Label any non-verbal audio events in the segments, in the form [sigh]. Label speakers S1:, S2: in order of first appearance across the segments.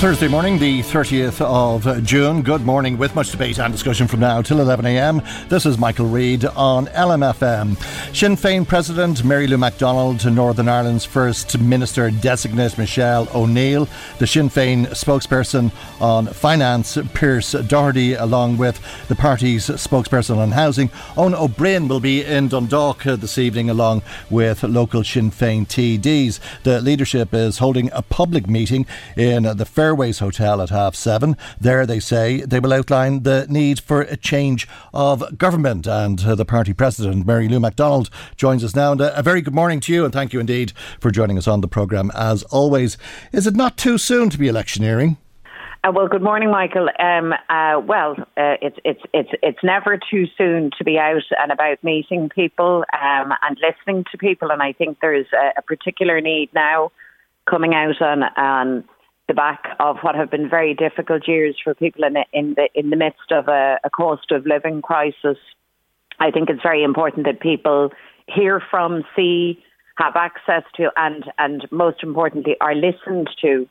S1: Thursday morning, the 30th of June. Good morning, with much debate and discussion from now till 11am. This is Michael Reade on LMFM. Sinn Féin President Mary Lou McDonald, Northern Ireland's First Minister designate Michelle O'Neill, the Sinn Féin spokesperson on finance, Pearse Doherty, along with the party's spokesperson on housing, Eoin Ó Broin, will be in Dundalk this evening along with local Sinn Féin TDs. The leadership is holding a public meeting in the Fair Fairways Hotel at half seven. There, they say they will outline the need for a change of government. And uh, the party president, Mary Lou McDonald, joins us now. And uh, a very good morning to you, and thank you indeed for joining us on the programme as always. Is it not too soon to be electioneering?
S2: Uh, well, good morning, Michael. Um, uh, well, uh, it's it's it's it's never too soon to be out and about meeting people um, and listening to people, and I think there's a, a particular need now coming out on on the back of what have been very difficult years for people in the in the in the midst of a, a cost of living crisis. I think it's very important that people hear from, see, have access to, and and most importantly, are listened to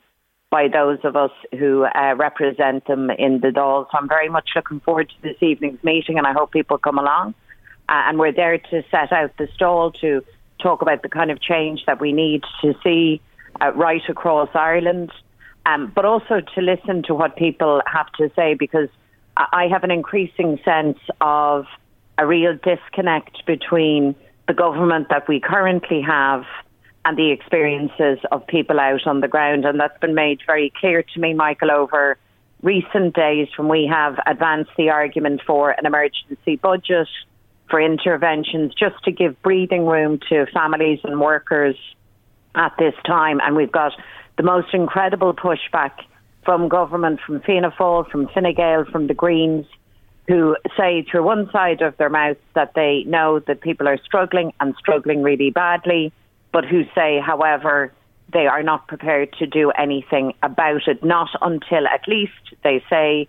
S2: by those of us who uh, represent them in the Dáil. So I'm very much looking forward to this evening's meeting, and I hope people come along. Uh, and we're there to set out the stall to talk about the kind of change that we need to see uh, right across Ireland um, but also to listen to what people have to say because I have an increasing sense of a real disconnect between the government that we currently have and the experiences of people out on the ground. And that's been made very clear to me, Michael, over recent days when we have advanced the argument for an emergency budget, for interventions, just to give breathing room to families and workers at this time. And we've got the most incredible pushback from government, from Fianna Fáil, from Fine Gael, from the Greens, who say through one side of their mouth that they know that people are struggling and struggling really badly, but who say, however, they are not prepared to do anything about it, not until at least, they say,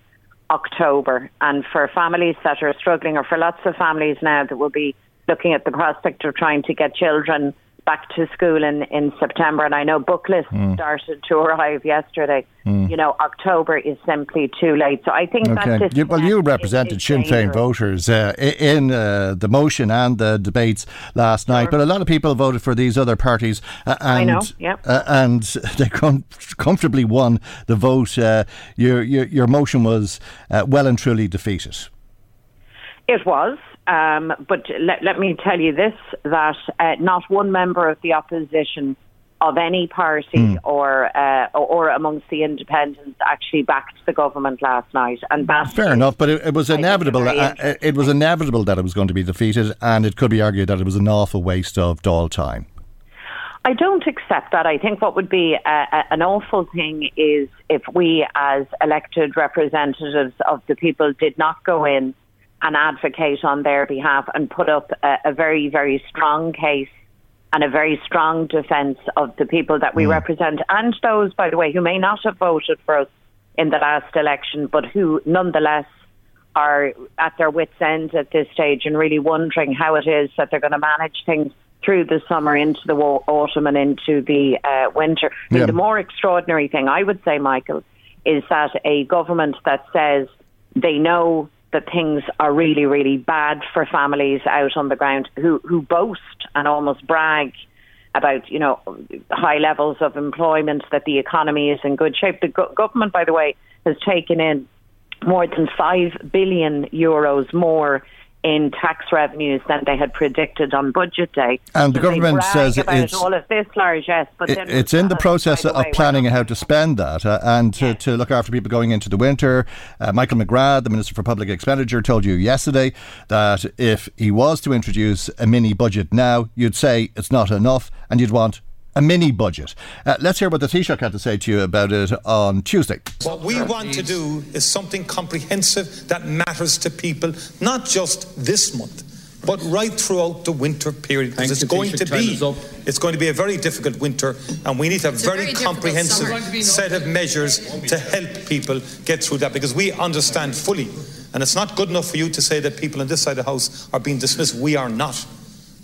S2: October. And for families that are struggling, or for lots of families now that will be looking at the prospect of trying to get children back to school in, in September, and I know book lists mm. started to arrive yesterday. Mm. You know, October is simply too late. So I think okay. that
S1: you, well, you represented Sinn Féin voters uh, in uh, the motion and the debates last night, but a lot of people voted for these other parties, uh, and
S2: I know, yeah.
S1: Uh, and [laughs] they com- comfortably won the vote. Uh, your, your your motion was uh, well and truly defeated.
S2: It was. Um, but let, let, me tell you this that uh, not one member of the opposition of any party mm. or, uh, or amongst the independents actually backed the government last night. And
S1: fair enough, but it, it was inevitable. Uh, it was inevitable that it was going to be defeated, and it could be argued that it was an awful waste of Dáil time.
S2: I don't accept that. I think what would be a, a, an awful thing is if we, as elected representatives of the people, did not go in and advocate on their behalf and put up a, a very, very strong case and a very strong defence of the people that we mm. represent and those, by the way, who may not have voted for us in the last election, but who nonetheless are at their wits' end at this stage and really wondering how it is that they're going to manage things through the summer into the autumn and into the uh, winter. I mean, the more extraordinary thing I would say, Michael, is that a government that says they know that things are really, really bad for families out on the ground who, who boast and almost brag about, you know, high levels of employment, that the economy is in good shape. The go- government, by the way, has taken in more than 5 billion euros more in tax revenues than they had predicted on budget day.
S1: And the
S2: So they
S1: government says it's
S2: all of this largesse, but
S1: It- it's in the process
S2: the
S1: of planning how to spend that uh, and to, to look after people going into the winter. Uh, Michael McGrath, the Minister for Public Expenditure, told you yesterday that if he was to introduce a mini budget now, you'd say it's not enough and you'd want a mini budget. Uh, let's hear what the Taoiseach had to say to you about it on Tuesday.
S3: What we want to do is something comprehensive that matters to people, not just this month, but right throughout the winter period. Because it's going to be, it's going to be a very difficult winter, and we need a
S4: a
S3: very,
S4: very
S3: comprehensive set of measures to help people get through that. Because we understand fully, and it's not good enough for you to say that people on this side of the house are being dismissed. We are not.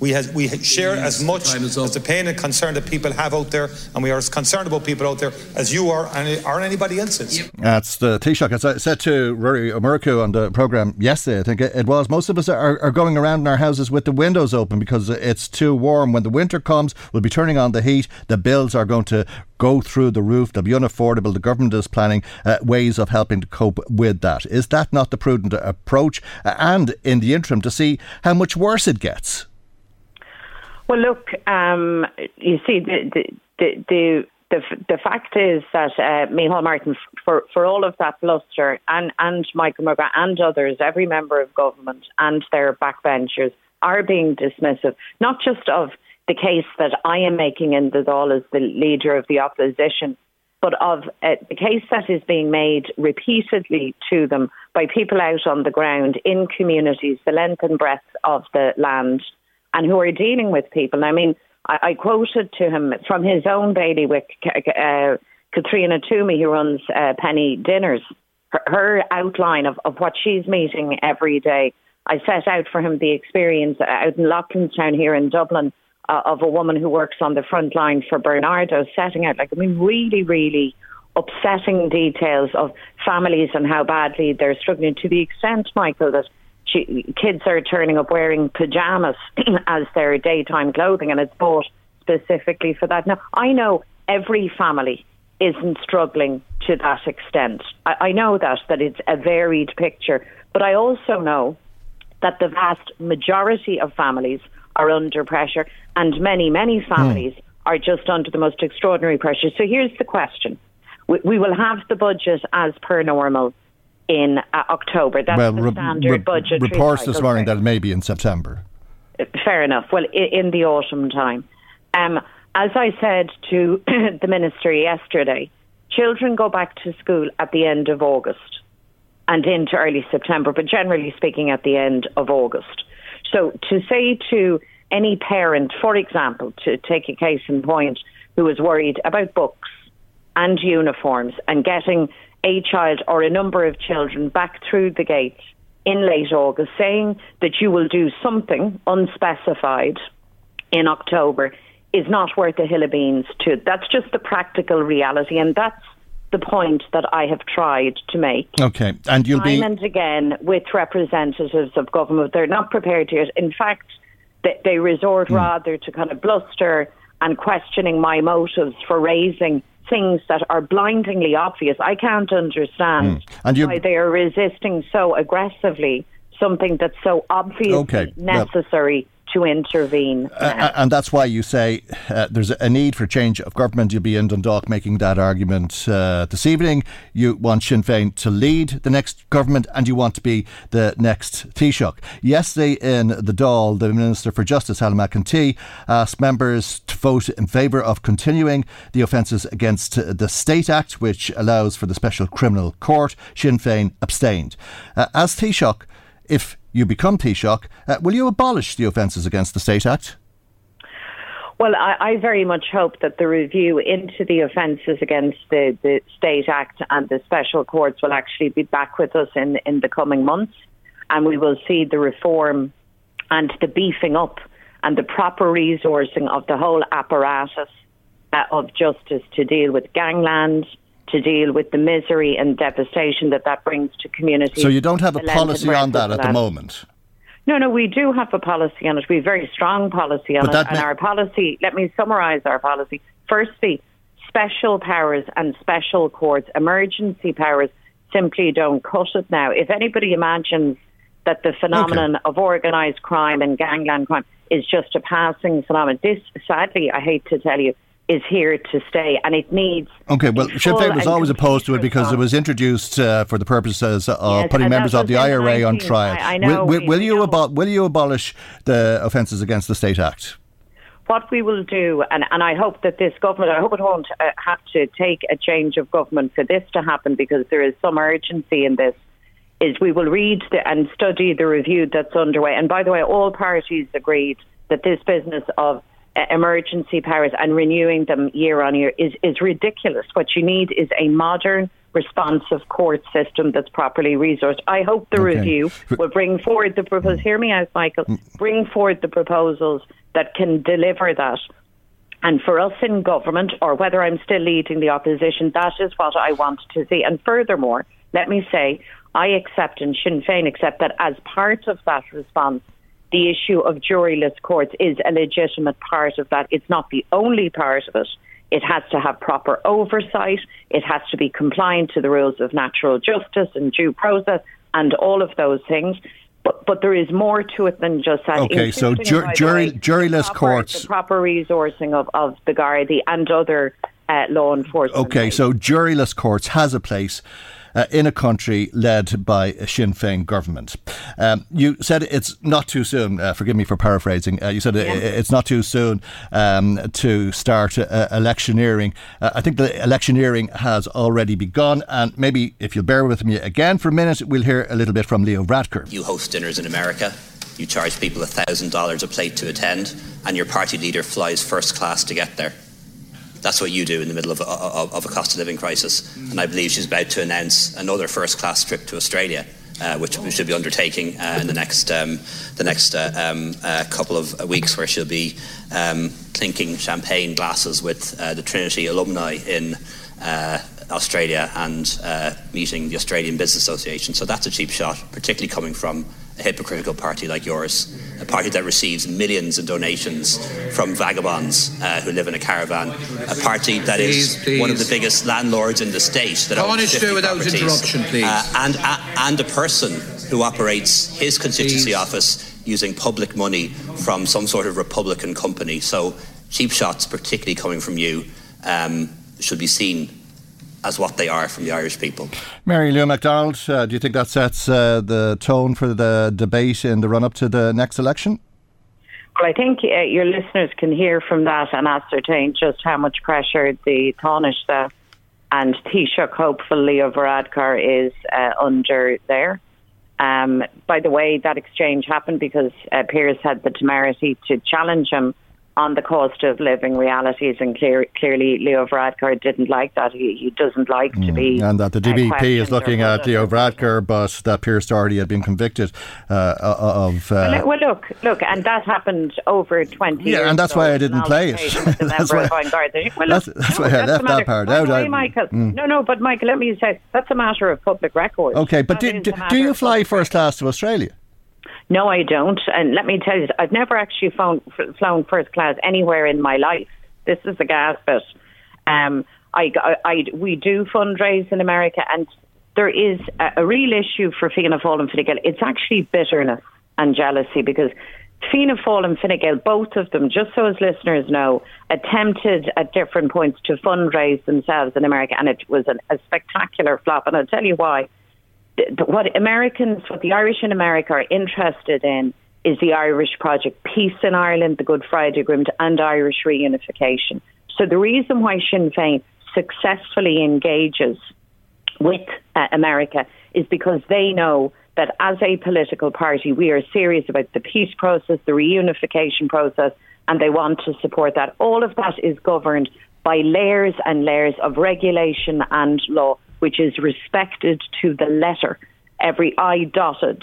S3: We, has, we share as much
S5: Time
S3: as the pain and concern that people have out there, and we are as concerned about people out there as you are, and or anybody else is.
S1: That's the Taoiseach. As I said to Ruairí Ó Murchú on the programme yesterday, I think it it was, most of us are, are going around in our houses with the windows open because it's too warm. When the winter comes, we'll be turning on the heat. The bills are going to go through the roof. They'll be unaffordable. The government is planning uh, ways of helping to cope with that. Is that not the prudent approach? And in the interim, to see how much worse it gets.
S2: Well, look, um, you see, the the the the, the, fact is that uh, Micheál Martin, for for all of that bluster, and and Michael McGrath and others, every member of government and their backbenchers are being dismissive, not just of the case that I am making in the Dáil as the leader of the opposition, but of uh, the case that is being made repeatedly to them by people out on the ground in communities, the length and breadth of the land, and who are dealing with people. I mean, I, I quoted to him from his own bailiwick, uh, Caitríona Twomey, who runs uh, Penny Dinners, her, her outline of, of what she's meeting every day. I set out for him the experience out in Loughlinstown here in Dublin uh, of a woman who works on the front line for Barnardos, setting out, like, I mean, really, really upsetting details of families and how badly they're struggling to the extent, Michael, that kids are turning up wearing pajamas [clears throat] as their daytime clothing and it's bought specifically for that. Now, I know every family isn't struggling to that extent. I, I know that, that it's a varied picture, but I also know that the vast majority of families are under pressure and many, many hmm. families are just under the most extraordinary pressure. So here's the question. We, we will have the budget as per normal in uh, October. That's
S1: well,
S2: the standard
S1: re-
S2: budget.
S1: reports this morning that it may be in September.
S2: Fair enough. Well, i- in the autumn time. Um, as I said to [clears throat] the minister yesterday, children go back to school at the end of August and into early September, but generally speaking, at the end of August. So to say to any parent, for example, to take a case in point, who is worried about books and uniforms and getting a child or a number of children back through the gate in late August, saying that you will do something unspecified in October is not worth a hill of beans to. That's just the practical reality, and that's the point that I have tried to make.
S1: Okay, and you'll
S2: Time
S1: be
S2: and again with representatives of government. They're not prepared to it. In fact, they, they resort
S1: Hmm.
S2: rather to kind of bluster and questioning my motives for raising things that are blindingly obvious. I can't understand.
S1: Hmm. And you-
S2: why they are resisting so aggressively something that's so obviously
S1: Okay, well-
S2: necessary to intervene.
S1: Uh, and that's why you say uh, there's a need for change of government. You'll be in Dundalk making that argument uh, this evening. You want Sinn Féin to lead the next government and you want to be the next Taoiseach. Yesterday in the Dáil, the Minister for Justice, Helen McEntee, asked members to vote in favour of continuing the offences against the State Act, which allows for the Special Criminal Court. Sinn Féin abstained. Uh, as Taoiseach, if you become Taoiseach, uh, will you abolish the offences against the State Act?
S2: Well, I, I very much hope that the review into the offences against the, the State Act and the special courts will actually be back with us in, in the coming months, and we will see the reform and the beefing up and the proper resourcing of the whole apparatus uh, of justice to deal with gangland, to deal with the misery and devastation that that brings to communities.
S1: So you don't have a
S2: the length and
S1: policy on that at the moment?
S2: No, no, we do have a policy on it. We have a very strong policy on
S1: But
S2: it. And
S1: ma-
S2: our policy, let me summarise our policy. Firstly, special powers and special courts, emergency powers simply don't cut it now. If anybody imagines that the phenomenon okay. of organised crime and gangland crime is just a passing phenomenon. This, sadly, I hate to tell you, is here to stay, and it needs.
S1: Okay, well, Sinn Féin was always opposed to it because it was introduced uh, for the purposes of yes, putting members of the IRA 19, on trial. I, I know, will, will, will you abo- will you abolish the Offences Against the State Act?
S2: What we will do, and, and I hope that this government, I hope it won't uh, have to take a change of government for this to happen because there is some urgency in this is we will read the, and study the review that's underway. And by the way, all parties agreed that this business of emergency powers and renewing them year on year is, is ridiculous. What you need is a modern, responsive court system that's properly resourced. I hope the okay. review will bring forward the proposals. Mm. Hear me out, Michael. Mm. Bring forward the proposals that can deliver that. And for us in government, or whether I'm still leading the opposition, that is what I want to see. And furthermore, let me say, I accept and Sinn Féin accept that as part of that response, the issue of juryless courts is a legitimate part of that. It's not the only part of it. It has to have proper oversight. It has to be compliant to the rules of natural justice and due process and all of those things. But, but there is more to it than just that.
S1: Okay, so jur- jury, juryless
S2: proper,
S1: courts.
S2: The proper resourcing of, of the Gardaí and other uh, law enforcement.
S1: Okay, so juryless courts has a place uh, in a country led by a Sinn Féin government. Um, you said it's not too soon, uh, forgive me for paraphrasing, uh, you said yeah. it's not too soon um, to start uh, electioneering. Uh, I think the electioneering has already begun, and maybe if you'll bear with me again for a minute, we'll hear a little bit from Leo Varadkar.
S5: You host dinners in America. You charge people $1,000 a plate to attend, and your party leader flies first class to get there. That's what you do in the middle of a, of, a cost of living crisis. And I believe she's about to announce another first class trip to Australia. Uh, which we should be undertaking uh, in the next um, the next uh, um, uh, couple of weeks, where she'll be um, clinking champagne glasses with uh, the Trinity alumni in uh, Australia and meeting the Australian Business Association. So that's a cheap shot, particularly coming from a hypocritical party like yours, a party that receives millions in donations from vagabonds uh, who live in a caravan, a party that please, is please. one of the biggest landlords in the state that owns 50 without properties, interruption, please. Uh, and, uh, and a person who operates his constituency please. office using public money from some sort of Republican company. So cheap shots, particularly coming from you, um, should be seen as what they are from the Irish people.
S1: Mary Lou McDonald, uh, do you think that sets uh, the tone for the debate in the run up to the next election?
S2: Well, I think uh, your listeners can hear from that and ascertain just how much pressure the Taoiseach and Taoiseach, hopefully, of Varadkar is uh, under there. Um, by the way, that exchange happened because uh, Pearse had the temerity to challenge him on the cost of living realities, and clear, clearly Leo Varadkar didn't like that. He, he doesn't like mm. to be.
S1: And that the DPP uh, is looking at Leo Varadkar, but that Pearse Doherty had been convicted uh, of.
S2: Uh, well, look, look, and that happened over 20
S1: yeah, and that's why I didn't play it. that's why,
S2: well,
S1: that's, that's no, why I left that part out.
S2: Way, Michael, mm. No, no, but Michael, let me say, that's a matter of public record.
S1: Okay, but do, do, do you fly first class to Australia?
S2: No, I don't. And let me tell you, I've never actually flown, flown first class anywhere in my life. This is the gas bit. Um, I, I, I, we do fundraise in America, and there is a, a real issue for Fianna Fáil and Fine Gael. It's actually bitterness and jealousy because Fianna Fáil and Fine Gael, both of them, just so as listeners know, attempted at different points to fundraise themselves in America, and it was an, a spectacular flop. And I'll tell you why what Americans, what the Irish in America are interested in is the Irish project, peace in Ireland, the Good Friday Agreement, and Irish reunification. So the reason why Sinn Féin successfully engages with uh, America is because they know that as a political party, we are serious about the peace process, the reunification process, and they want to support that. All of that is governed by layers and layers of regulation and law which is respected to the letter, every I dotted,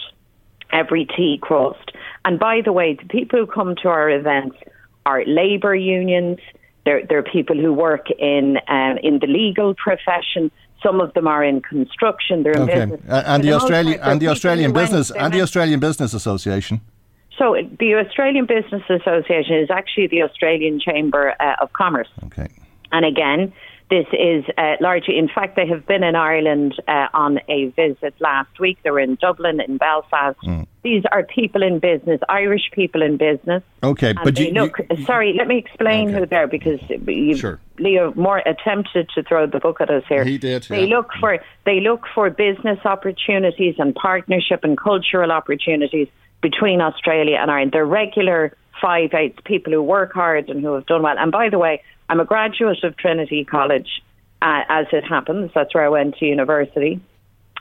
S2: every T crossed. And by the way, the people who come to our events are labour unions. They're, they're people who work in um, in the legal profession. Some of them are in construction. They're okay. in business.
S1: Uh, and, the Australian and the Australian business and the Australian Business Association.
S2: So the Australian Business Association is actually the Australian Chamber uh, of Commerce.
S1: Okay.
S2: And again, this is uh, largely, in fact, they have been in Ireland uh, on a visit last week. They were in Dublin, in Belfast. Mm. These are people in business, Irish people in business.
S1: Okay, but you,
S2: look.
S1: You,
S2: sorry, let me explain okay. who they're because you,
S1: sure.
S2: Leo more attempted to throw the book at us here.
S1: He did.
S2: They
S1: yeah.
S2: look for they look for business opportunities and partnership and cultural opportunities between Australia and Ireland. They're regular five eights people who work hard and who have done well. And by the way, I'm a graduate of Trinity College, uh, as it happens. That's where I went to university.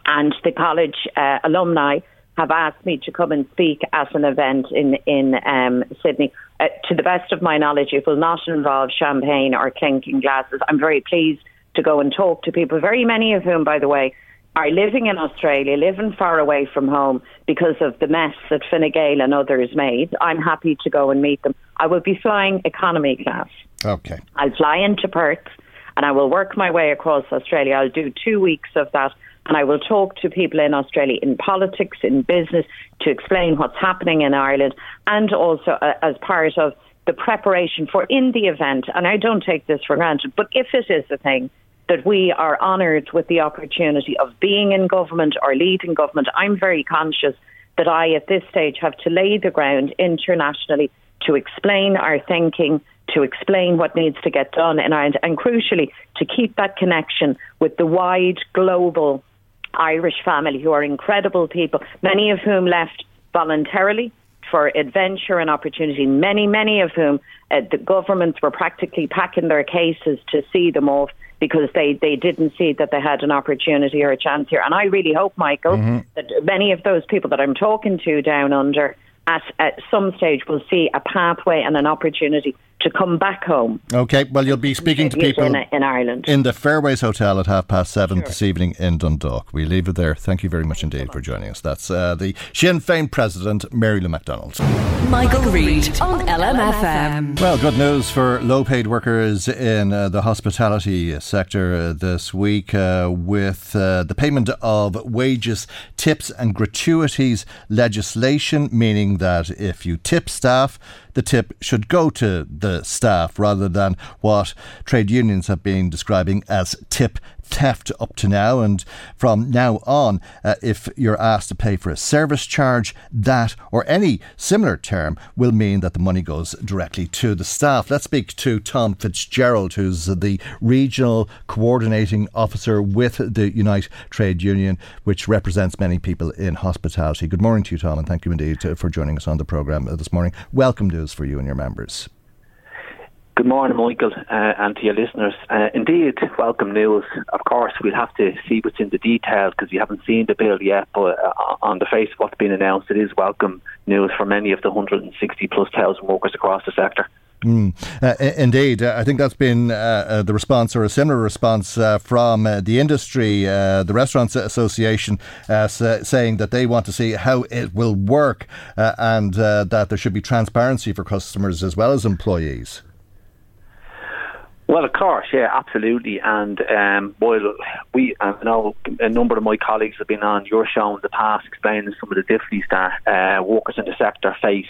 S2: And the college uh, alumni have asked me to come and speak at an event in, in um, Sydney. Uh, to the best of my knowledge, it will not involve champagne or clinking glasses. I'm very pleased to go and talk to people, very many of whom, by the way, are living in Australia, living far away from home because of the mess that Fine Gael and others made. I'm happy to go and meet them. I will be flying economy class.
S1: Okay.
S2: I'll fly into Perth and I will work my way across Australia. I'll do two weeks of that and I will talk to people in Australia in politics, in business, to explain what's happening in Ireland and also uh, as part of the preparation for in the event, and I don't take this for granted, but if it is a thing, that we are honoured with the opportunity of being in government or leading government. I'm very conscious that I, at this stage, have to lay the ground internationally to explain our thinking, to explain what needs to get done in Ireland, and crucially, to keep that connection with the wide global Irish family who are incredible people, many of whom left voluntarily for adventure and opportunity, many, many of whom uh, the governments were practically packing their cases to see them off because they, they didn't see that they had an opportunity or a chance here. And I really hope, Michael, mm-hmm. that many of those people that I'm talking to down under at, at some stage will see a pathway and an opportunity to come back home.
S1: Okay, well, you'll be speaking to people
S2: in, in, Ireland
S1: in the Fairways Hotel at half past seven sure. this evening in Dundalk. We leave it there. Thank you very much Thanks indeed so much. for joining us. That's uh, the Sinn Féin President, Mary Lou McDonald.
S4: Michael Reade on LMFM.
S1: Well, good news for low paid workers in uh, the hospitality sector uh, this week uh, with uh, the payment of wages, tips, and gratuities legislation, meaning that if you tip staff, the tip should go to the staff rather than what trade unions have been describing as tip theft up to now. And from now on, uh, if you're asked to pay for a service charge, that or any similar term will mean that the money goes directly to the staff. Let's speak to Tom Fitzgerald, who's the regional coordinating officer with the Unite Trade Union, which represents many people in hospitality. Good morning to you, Tom, and thank you indeed uh, for joining us on the programme this morning. Welcome news for you and your members.
S6: Good morning, Michael, uh, and to your listeners. Uh, indeed, welcome news. Of course, we'll have to see what's in the details because we haven't seen the bill yet. But uh, on the face of what's been announced, it is welcome news for many of the 160 plus thousand workers across the sector.
S1: Mm, uh, indeed, uh, I think that's been uh, uh the response or a similar response uh, from uh, the industry, the Restaurants Association, saying that they want to see how it will work and that there should be transparency for customers as well as employees.
S6: Well, of course, yeah, absolutely. And um, while we, I know a number of my colleagues have been on your show in the past explaining some of the difficulties that uh, workers in the sector face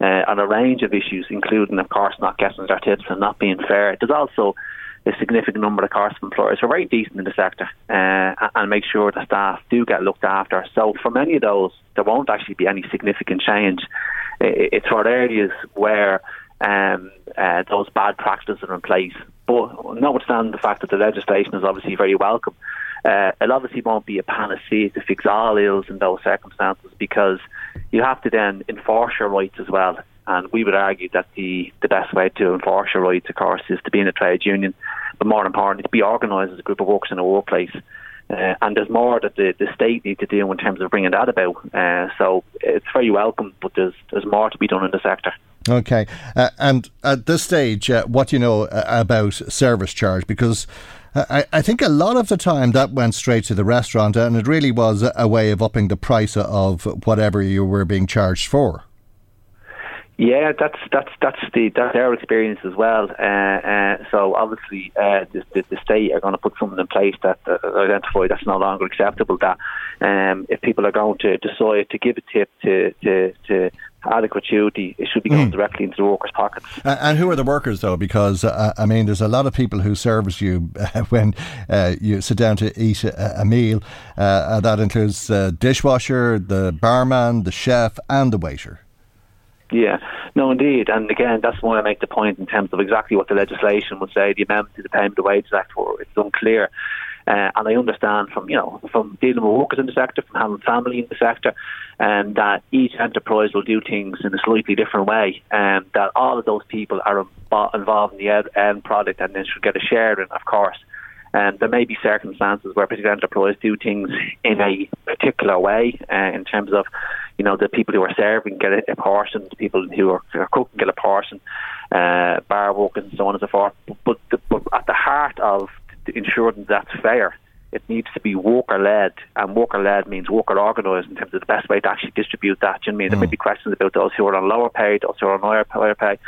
S6: uh, on a range of issues, including, of course, not getting their tips and not being fair. There's also a significant number of course of employers who are very decent in the sector uh, and make sure the staff do get looked after. So for many of those, there won't actually be any significant change. It's for areas where um, uh, those bad practices are in place. But notwithstanding the fact that the legislation is obviously very welcome, uh, it obviously won't be a panacea to fix all ills in those circumstances because you have to then enforce your rights as well. And we would argue that the, the best way to enforce your rights, of course, is to be in a trade union, but more importantly, to be organised as a group of workers in a workplace. Uh, and there's more that the, the state need to do in terms of bringing that about. Uh, so it's very welcome, but there's there's more to be done in the sector.
S1: Okay, uh, and at this stage, uh, what do you know uh, about service charge? Because uh, I, I, think a lot of the time that went straight to the restaurant, and it really was a way of upping the price of whatever you were being charged for.
S6: Yeah, that's that's that's the that's our experience as well. Uh, so obviously, the, the, the, state are going to put something in place that identify that's no longer acceptable. That um, if people are going to decide to give a tip to to, to adequate duty, it should be going mm. directly into the workers' pockets.
S1: Uh, and who are the workers, though? Because, uh, I mean, there's a lot of people who service you uh, [laughs] when uh, you sit down to eat a, a meal. Uh, that includes the dishwasher, the barman, the chef, and the waiter.
S6: Yeah, no, indeed, and again, that's why I make the point in terms of exactly what the legislation would say. The amendment to the Payment of Wages Act, where it's unclear. Uh, and I understand from you know from dealing with workers in the sector, from having family in the sector, and um, that each enterprise will do things in a slightly different way, and um, that all of those people are involved in the end, product and then should get a share in, of course. And um, there may be circumstances where particular enterprise do things in a particular way uh, in terms of, you know, the people who are serving get a, portion, the people who are, are cooking get a portion, uh, bar workers and so on and so forth. But, the, but at the heart of ensuring that's fair. It needs to be worker led, and worker led means worker organised in terms of the best way to actually distribute that. you know I mean? Mm. There may mm. be questions about those who are on lower pay, those who are on higher, higher pay.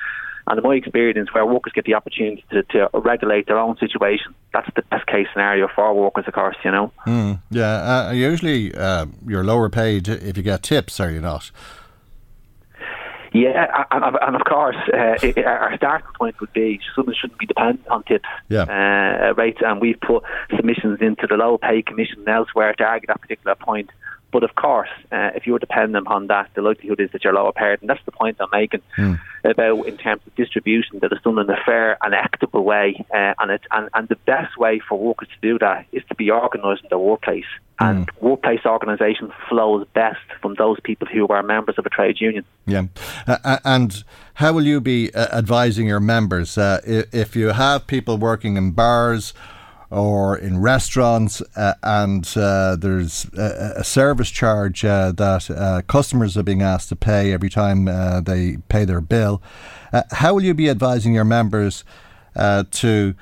S6: And in my experience, where workers get the opportunity to, to, regulate their own situation, that's the best case scenario for workers, of course, you know.
S1: Mm, yeah, uh, usually uh, you're lower paid if you get tips, are you not?
S6: Yeah, and, and of course, uh, our starting point would be someone shouldn't be dependent on tips
S1: yeah.
S6: uh, rates, and we've put submissions into the low pay commission and elsewhere to argue that particular point. But of course, uh, if you're dependent upon that, the likelihood is that you're lower paid, and that's the point I'm making mm. about in terms of distribution that it's done in a fair and equitable way, uh, and it's and, and the best way for workers to do that is to be organised in their workplace, mm. and workplace organisation flows best from those people who are members of a trade union.
S1: Yeah, uh, and how will you be uh, advising your members uh, if you have people working in bars? Or in restaurants, uh, and uh, there's a, a, service charge uh, that uh, customers are being asked to pay every time uh, they pay their bill. Uh, how will you be advising your members to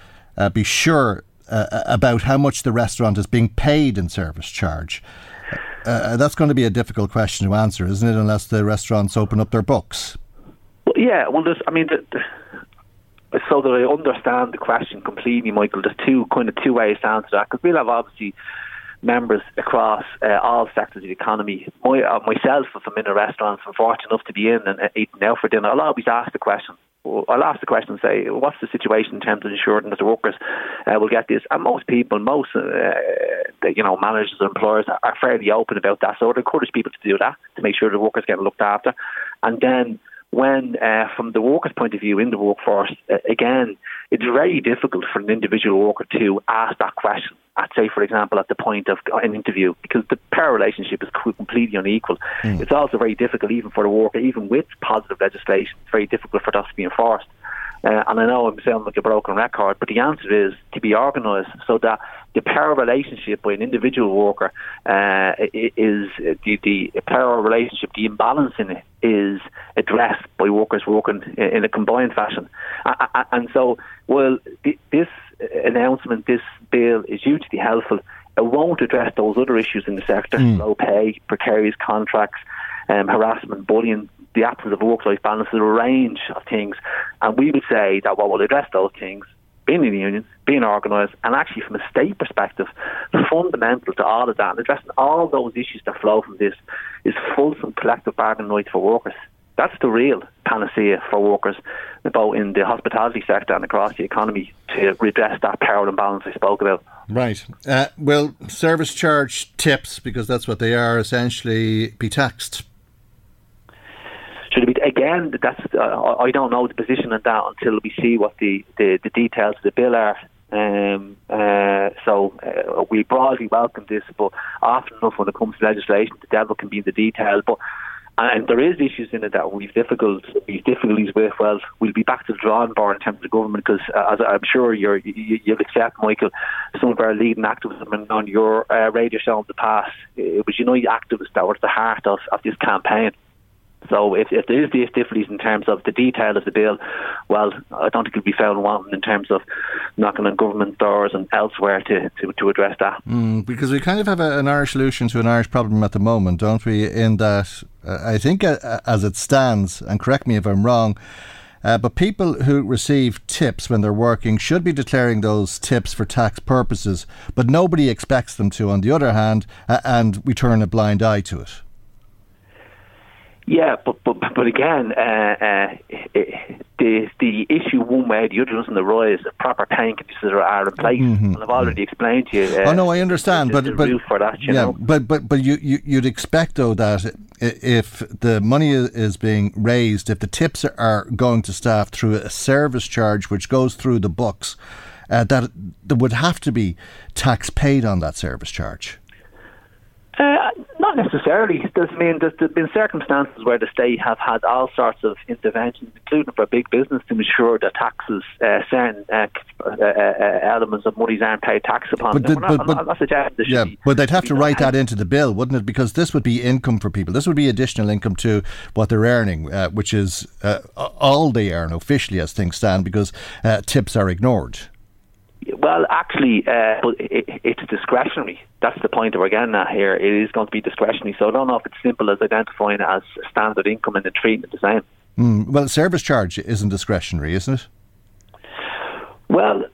S1: be sure about how much the restaurant is being paid in service charge? that's going to be a difficult question to answer, isn't it? Unless the restaurants open up their books.
S6: Well, yeah, well, I mean, the, so that I understand the question completely, Michael, there's two kind of two ways to answer that because we'll have obviously members across uh, all sectors of the economy. My, uh, myself, if I'm in a restaurant, if I'm fortunate enough to be in and uh, eating out for dinner, I'll always ask the question. I'll ask the question and say, what's the situation in terms of ensuring that the workers uh, will get this? And most people, most uh, you know managers and employers are, are fairly open about that. So I'd encourage people to do that to make sure the workers get looked after. And then when, uh, from the worker's point of view in the workforce, uh, again, it's very difficult for an individual worker to ask that question at, say, for example, at the point of an interview, because the power relationship is completely unequal. Mm. It's also very difficult, even for the worker, even with positive legislation, it's very difficult for that to be enforced. Uh, and I know I'm sounding like a broken record, but the answer is to be organised so that the power relationship by an individual worker uh, is the, the power relationship, the imbalance in it is addressed by workers working in a combined fashion. And so, well, this announcement, this bill is hugely helpful. It won't address those other issues in the sector, mm. low pay, precarious contracts, um, harassment, bullying, the absence of work-life balance, is a range of things. And we would say that what will address those things, being in the unions, being organised, and actually from a state perspective, fundamental to all of that, and addressing all those issues that flow from this, is fulsome collective bargaining rights for workers. That's the real panacea for workers, both in the hospitality sector and across the economy, to redress that power imbalance I spoke about.
S1: Right. Uh, will service charge tips, because that's what they are, essentially be taxed?
S6: Should it be again? That's uh, I don't know the position on that until we see what the, the, the details of the bill are. Um, uh, so uh, we broadly welcome this, but often enough when it comes to legislation, the devil can be in the detail. But and there is issues in it that we've difficult we've difficulties with. Well, we'll be back to the drawing board in terms of government because, uh, as I'm sure you're, you, you'll accept, Michael, some of our leading activism on your uh, radio show in the past, it was Unite activists that were at the heart of, of this campaign. So if, if there is these difficulties in terms of the detail of the bill, well, I don't think it'll be found wanting in terms of knocking on government doors and elsewhere to, to, to address that.
S1: Mm, because we kind of have a, an Irish solution to an Irish problem at the moment, don't we? In that, uh, I think uh, as it stands, and correct me if I'm wrong, uh, but people who receive tips when they're working should be declaring those tips for tax purposes, but nobody expects them to, on the other hand, uh, and we turn a blind eye to it.
S6: Yeah, but but but again, uh, uh, the the issue one way or the other doesn't arise. Proper paying conditions are in place, mm-hmm. and I've already explained to you.
S1: Uh, oh no, I understand, but but
S6: for that,
S1: yeah,
S6: know?
S1: but but but you, you you'd expect though that if the money is being raised, if the tips are going to staff through a service charge which goes through the books, uh, that there would have to be tax paid on that service charge.
S6: Uh, not necessarily. There's, I mean, there's, there's been circumstances where the state have had all sorts of interventions, including for big business, to ensure that taxes, uh, certain uh, uh, uh elements of monies aren't paid tax upon. But, the, not, but, but, not
S1: yeah, but they'd have to write that into the bill, wouldn't it? Because this would be income for people. This would be additional income to what they're earning, uh, which is all they earn officially as things stand, because tips are ignored.
S6: Well, actually, uh, it, it's discretionary. That's the point that we're getting at here. It is going to be discretionary. So I don't know if it's simple as identifying it as standard income and the treatment the same.
S1: Mm, well, service charge isn't discretionary, isn't it?
S6: Well,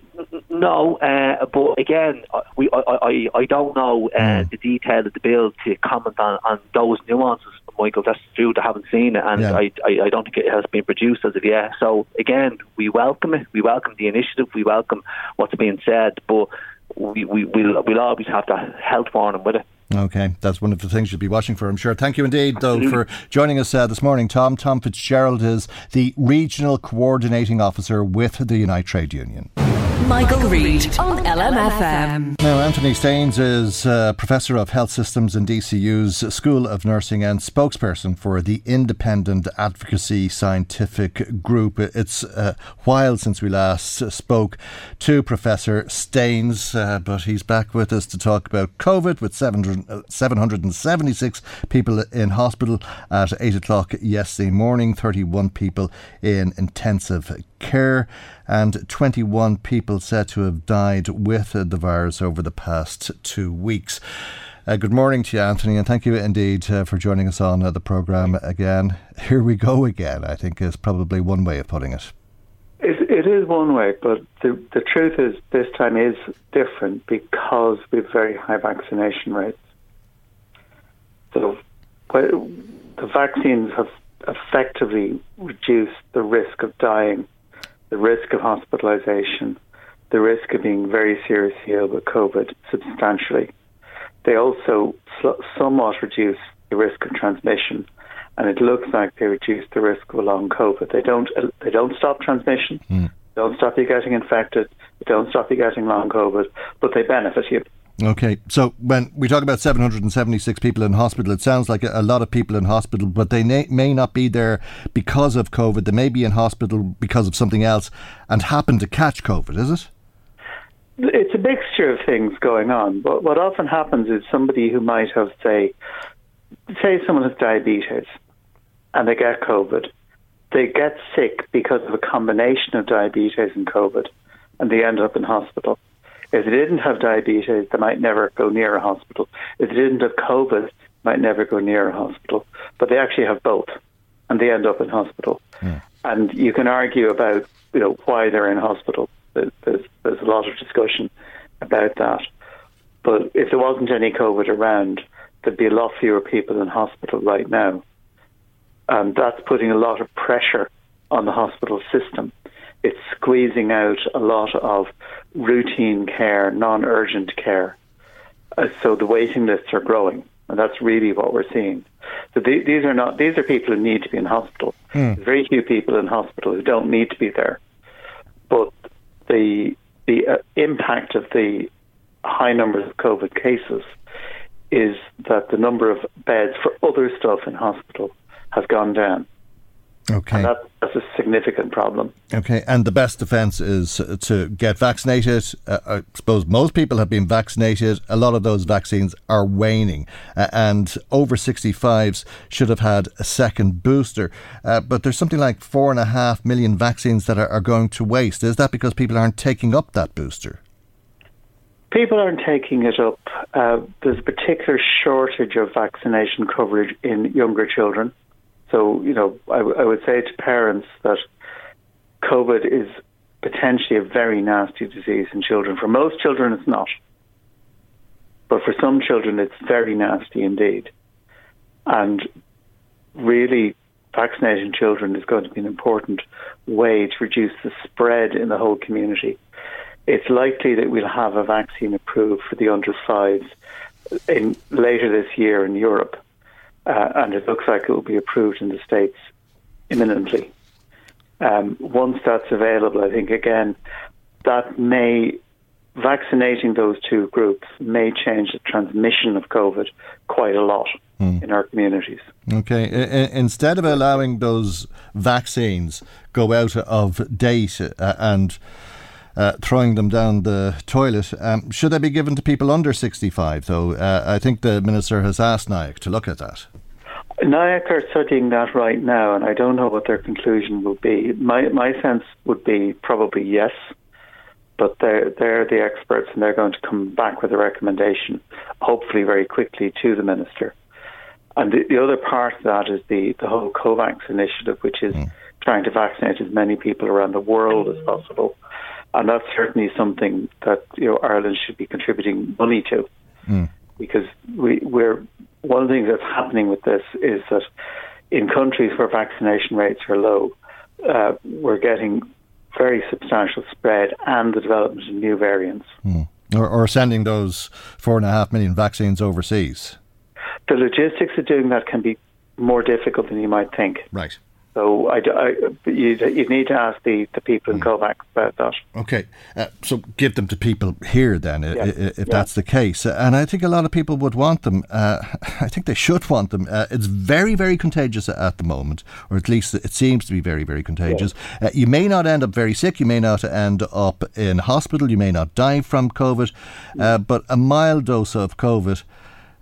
S6: no, uh, but again, we I, I, I don't know uh, mm. the detail of the bill to comment on, on those nuances. Michael, that's true. I haven't seen it, and yeah. I, I, I don't think it has been produced as of yet. So again, we welcome it. We welcome the initiative. We welcome what's being said, but we, we we'll, we'll always have to health warning with it.
S1: Okay, that's one of the things you'll be watching for, I'm sure. Thank you indeed, Absolutely. though, for joining us uh, this morning, Tom. Tom Fitzgerald is the Regional Coordinating Officer with the Unite Trade Union.
S4: Michael, Reade on LMFM.
S1: Now, Anthony Staines is uh, Professor of Health Systems in DCU's School of Nursing and spokesperson for the Independent Advocacy Scientific Group. It's a while since we last spoke to Professor Staines, uh, but he's back with us to talk about COVID with 776 people in hospital at 8 o'clock yesterday morning, 31 people in intensive care, and 21 people said to have died with the virus over the past two weeks. Uh, good morning to you, Anthony, and thank you indeed uh, for joining us on uh, the programme again. Here we go again, I think is probably one way of putting it.
S7: It, it is one way, but the, the truth is this time is different because we have very high vaccination rates. So the vaccines have effectively reduced the risk of dying the risk of hospitalisation, the risk of being very seriously ill with COVID substantially. They also somewhat reduce the risk of transmission, and it looks like they reduce the risk of a long COVID. They don't they don't stop transmission, mm. don't stop you getting infected, they don't stop you getting long COVID, but they benefit you.
S1: Okay, so when we talk about 776 people in hospital, it sounds like a lot of people in hospital, but they may, may not be there because of COVID. They may be in hospital because of something else and happen to catch COVID, is it?
S7: It's a mixture of things going on. But what often happens is somebody who might have, say, say someone has diabetes and they get COVID, they get sick because of a combination of diabetes and COVID, and they end up in hospital. If they didn't have diabetes, they might never go near a hospital. If they didn't have COVID, they might never go near a hospital. But they actually have both, and they end up in hospital. Yeah. And you can argue about you know why they're in hospital. There's, there's a lot of discussion about that. But if there wasn't any COVID around, there'd be a lot fewer people in hospital right now. And that's putting a lot of pressure on the hospital system it's squeezing out a lot of routine care, non urgent care. Uh, so the waiting lists are growing, and that's really what we're seeing. So th- these are not these are people who need to be in hospital. Mm. Very few people in hospital who don't need to be there, but the the uh, impact of the high numbers of COVID cases is that the number of beds for other stuff in hospital has gone down.
S1: Okay.
S7: And that, that's a significant problem.
S1: Okay. And the best defence is to get vaccinated. Uh, I suppose most people have been vaccinated. A lot of those vaccines are waning. Uh, and over 65s should have had a second booster. Uh, but there's something like four and a half million vaccines that are, are going to waste. Is that because people aren't taking up that booster?
S7: People aren't taking it up. Uh, there's a particular shortage of vaccination coverage in younger children. So, you know, I, I would say to parents that COVID is potentially a very nasty disease in children. For most children, it's not. But for some children, it's very nasty indeed. And really vaccinating children is going to be an important way to reduce the spread in the whole community. It's likely that we'll have a vaccine approved for the under fives in later this year in Europe, uh, and it looks like it will be approved in the states imminently. Um, once that's available, I think again that may vaccinating those two groups may change the transmission of COVID quite a lot mm. in our communities.
S1: Okay, I- instead of allowing those vaccines go out of date uh, and uh, throwing them down the toilet. Um, should they be given to people under 65, though? Uh, I think the Minister has asked NIAC to look at that.
S7: NIAC are studying that right now, and I don't know what their conclusion will be. My, my sense would be probably yes, but they're, they're the experts and they're going to come back with a recommendation, hopefully very quickly, to the Minister. And the, the other part of that is the, the whole COVAX initiative, which is mm. trying to vaccinate as many people around the world as possible and that's certainly something that you know Ireland should be contributing money to, mm. because we, we're one of the things that's happening with this is that in countries where vaccination rates are low, uh, we're getting very substantial spread and the development of new variants.
S1: Mm. Or, or sending those four and a half million vaccines overseas.
S7: The logistics of doing that can be more difficult than you might think.
S1: Right.
S7: So I, I, you, you need to ask the, the people in COVAX about that.
S1: Okay, uh, so give them to people here then, yeah. if yeah. that's the case. And I think a lot of people would want them. Uh, [laughs] I think they should want them. Uh, it's very, very contagious at the moment, or at least it seems to be very, very contagious. Yeah. Uh, you may not end up very sick. You may not end up in hospital. You may not die from COVID, uh, but a mild dose of COVID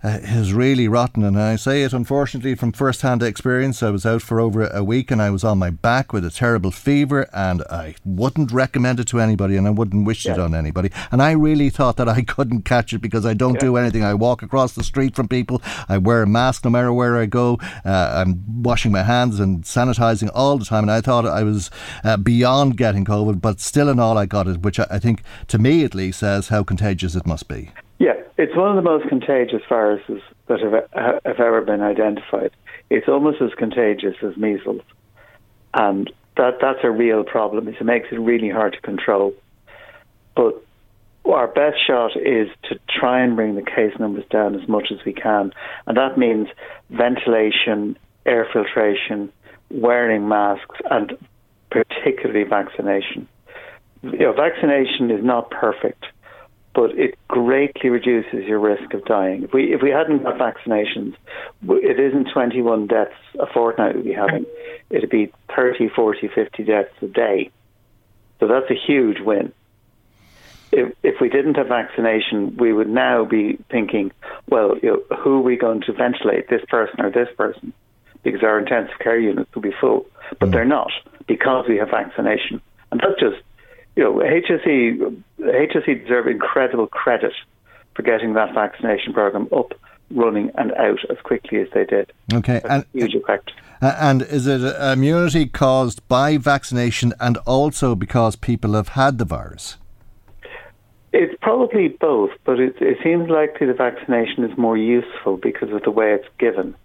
S1: uh, is really rotten. And I say it unfortunately from first hand experience. I was out for over a week and I was on my back with a terrible fever, and I wouldn't recommend it to anybody and I wouldn't wish yeah. it on anybody. And I really thought that I [laughs] couldn't catch it because I don't yeah. do anything. I walk across the street from people, I wear a mask no matter where I go, uh, I'm washing my hands and sanitizing all the time. And I thought I was uh, beyond getting COVID, but still, in all, I got it, which I, I think, to me at least, says how contagious it must be.
S7: Yeah, it's one of the most contagious viruses that have, have ever been identified. It's almost as contagious as measles, and that that's a real problem. It makes it really hard to control. But our best shot is to try and bring the case numbers down as much as we can, and that means ventilation, air filtration, wearing masks, and particularly vaccination. You know, vaccination is not perfect but it greatly reduces your risk of dying. If we if we hadn't got vaccinations, it isn't 21 deaths a fortnight we'd be having. It'd be 30, 40, 50 deaths a day. So that's a huge win. If if we didn't have vaccination, we would now be thinking, well, you know, who are we going to ventilate, this person or this person? Because our intensive care units will be full, but mm. they're not because we have vaccination, and that's just you know, HSE, HSE deserve incredible credit for getting that vaccination program up, running, and out as quickly as they did.
S1: Okay,
S7: That's and huge effect.
S1: Uh, and is it immunity caused by vaccination and also because people have had the virus?
S7: It's probably both, but it, it seems likely the vaccination is more useful because of the way it's given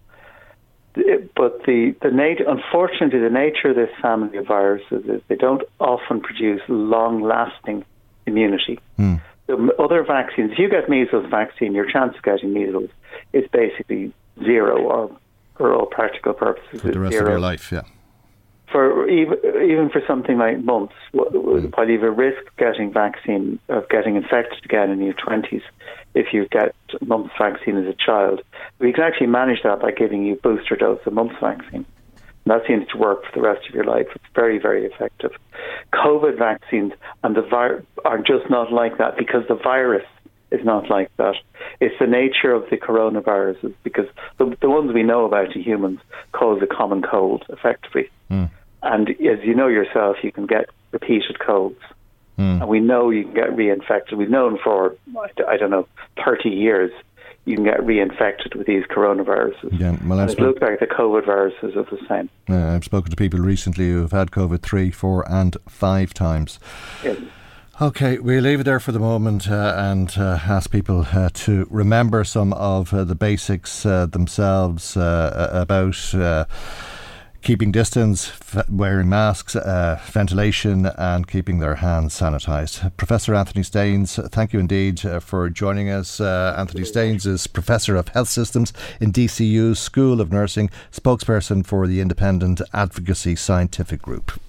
S7: but the, the nat- unfortunately, the nature of this family of viruses is they don't often produce long lasting immunity. Mm. The other vaccines, if you get measles vaccine, your chance of getting measles is basically zero, or for all practical purposes,
S1: for the rest
S7: zero.
S1: of your life. Yeah
S7: for even even for something like months, mm. while you have a risk of getting vaccine of getting infected again in your twenties, if you get mumps vaccine as a child, we can actually manage that by giving you booster dose of mumps vaccine. And that seems to work for the rest of your life. It's very, very effective. COVID vaccines and the vir- are just not like that because the virus is not like that. It's the nature of the coronaviruses because the, the ones we know about in humans cause a common cold, effectively. Mm. And as you know yourself, you can get repeated colds. Mm. And we know you can get reinfected. We've known for, I don't know, 30 years you can get reinfected with these coronaviruses. Yeah, well, it looks like the COVID viruses are the same.
S1: Uh, I've spoken to people recently who have had COVID three, four, and five times. Okay, we leave it there for the moment uh, and uh, ask people uh, to remember some of uh, the basics uh, themselves uh, about keeping distance, f- wearing masks, uh, ventilation, and keeping their hands sanitised. Professor Anthony Staines, thank you indeed uh, for joining us. Uh, Anthony Staines is Professor of Health Systems in DCU's School of Nursing, spokesperson for the Independent Advocacy Scientific Group.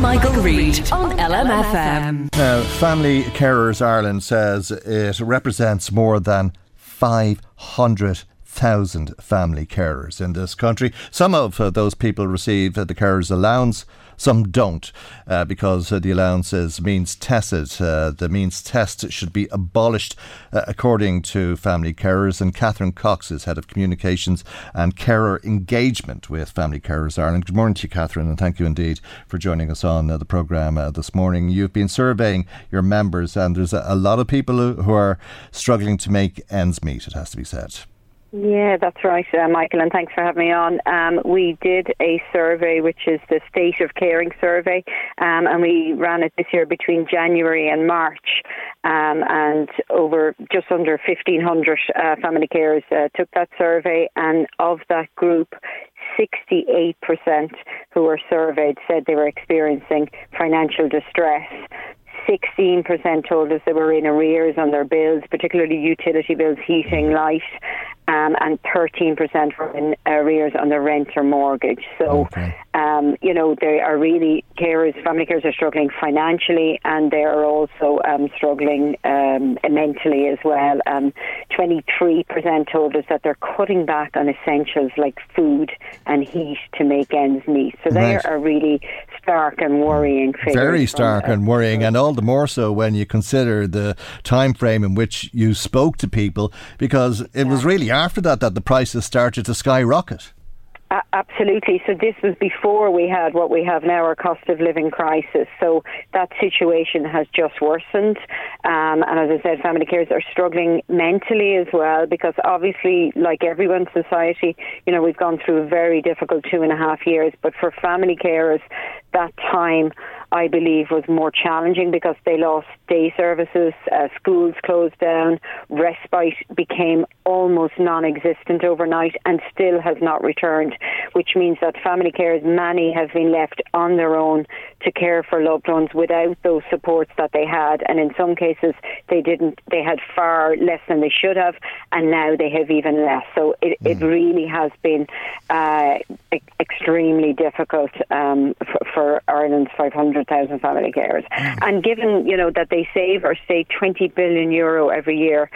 S4: Michael Reade on LMFM.
S1: Now, Family Carers Ireland says it represents more than 500 thousand family carers in this country. Some of uh, those people receive uh, the carers allowance. Some don't, uh, because uh, the allowances means tested. Uh, the means test should be abolished, uh, according to family carers. And Catherine Cox is head of communications and carer engagement with Family Carers Ireland. Good morning to you, Catherine, and thank you indeed for joining us on the programme this morning. You've been surveying your members, and there's a, a lot of people who are struggling to make ends meet. It has to be said.
S8: Yeah, that's right, uh, Michael, and thanks for having me on. Um, we did a survey, which is the State of Caring survey, um, and we ran it this year between January and March. Um, and over just under 1,500 uh, family carers uh, took that survey, and of that group, 68% who were surveyed said they were experiencing financial distress. 16% told us they were in arrears on their bills, particularly utility bills, heating, light, um, and 13% were in arrears on their rent or mortgage. So, okay. um, you know, they are really carers, family carers are struggling financially and they are also um, struggling um, mentally as well. 23% um, told us that they're cutting back on essentials like food and heat to make ends meet. So they right. are really stark and worrying figures.
S1: Very stark and worrying, and all the more so when you consider the time frame in which you spoke to people because it yeah. was really after that that the prices started to skyrocket.
S8: Absolutely. So this was before we had what we have now, our cost of living crisis. So that situation has just worsened. Um, and as I said, family carers are struggling mentally as well because obviously, like everyone in society, you know, we've gone through a very difficult two and a half years. But for family carers, that time I believe, was more challenging because they lost day services, uh, schools closed down, respite became almost non existent overnight and still has not returned, which means that family carers, many have been left on their own to care for loved ones without those supports that they had. And in some cases, they didn't, they had far less than they should have, and now they have even less. So it, mm. it really has been uh, extremely difficult um, for, for Ireland's 500 100,000 family carers. Mm. And given, you know, that they save or say 20 billion euro every year,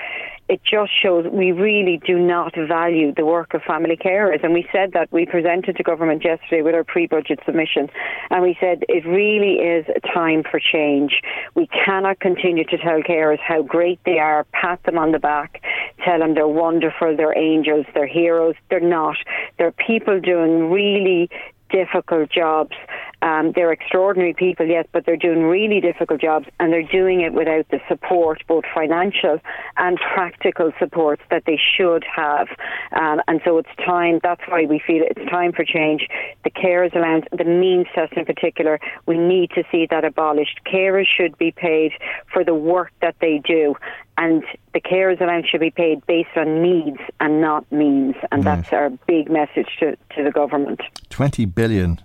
S8: it just shows we really do not value the work of family carers. And we said that we presented to government yesterday with our pre-budget submission, and we said it really is a time for change. We cannot continue to tell carers how great they are, pat them on the back, tell them they're wonderful, they're angels, they're heroes. They're not. They're people doing really difficult jobs. Um, they're extraordinary people, yes, but they're doing really difficult jobs and they're doing it without the support, both financial and practical supports that they should have. Um, and so it's time, that's why we feel it's time for change. The carers allowance, the means test in particular, we need to see that abolished. Carers should be paid for the work that they do and the carers allowance should be paid based on needs and not means, and that's our big message to, to the government.
S1: 20 billion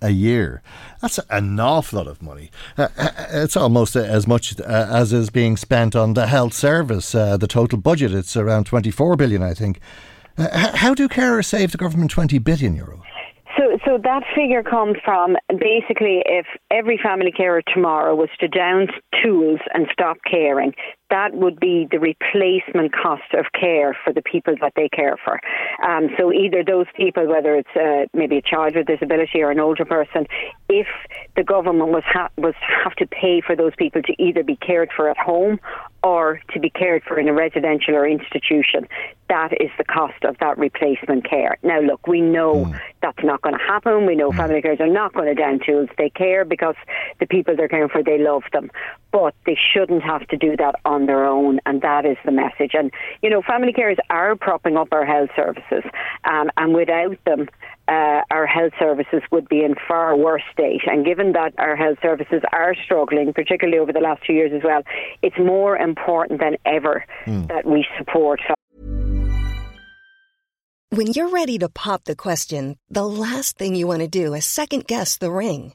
S1: a year. That's an awful lot of money. Uh, uh it's almost as much uh, as is being spent on the health service. Uh, the total budget, it's around 24 billion, I think. Uh, how do carers save the government 20 billion euro?
S8: So, so that figure comes from basically if every family carer tomorrow was to down tools and stop caring, that would be the replacement cost of care for the people that they care for. Um, so either those people, whether it's uh, maybe a child with disability or an older person, if the government was ha- was have to pay for those people to either be cared for at home or to be cared for in a residential or institution, that is the cost of that replacement care. Now, look, we know mm. that's not going to happen. We know mm. family carers are not going to down tools. They care because the people they're caring for, they love them. But they shouldn't have to do that on their own, and that is the message. And, you know, family carers are propping up our health services, um, and without them, uh, our health services would be in far worse state. And given that our health services are struggling, particularly over the last two years as well, it's more important than ever mm. that we support.
S9: When you're ready to pop the question, the last thing you want to do is second guess the ring.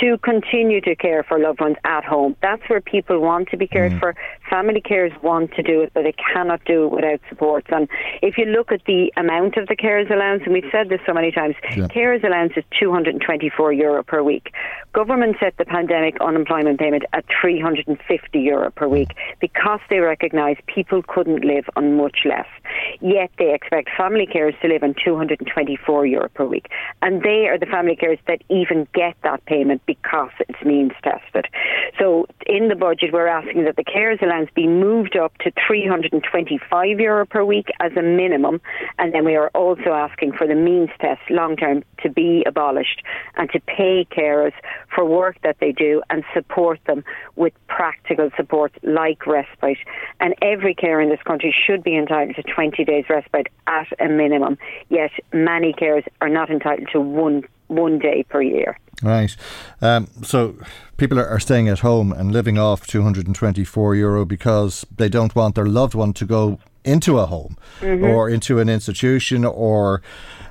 S8: to continue to care for loved ones at home. That's where people want to be cared mm. for. Family carers want to do it, but they cannot do it without support. And if you look at the amount of the carers allowance, and we've said this so many times, yeah. carers allowance is 224 euro per week. Government set the pandemic unemployment payment at 350 euro per week because they recognise people couldn't live on much less. Yet they expect family carers to live on 224 euro per week. And they are the family carers that even get that payment because it's means tested. So in the budget, we're asking that the carers allowance be moved up to 325 euro per week as a minimum, and then we are also asking for the means test long term to be abolished and to pay carers for work that they do and support them with practical support like respite. And every carer in this country should be entitled to 20 days respite at a minimum. Yet many carers are not entitled to one one day per year.
S1: Right. Um, so people are, are, staying at home and living off 224 euro because they don't want their loved one to go into a home mm-hmm. or into an institution or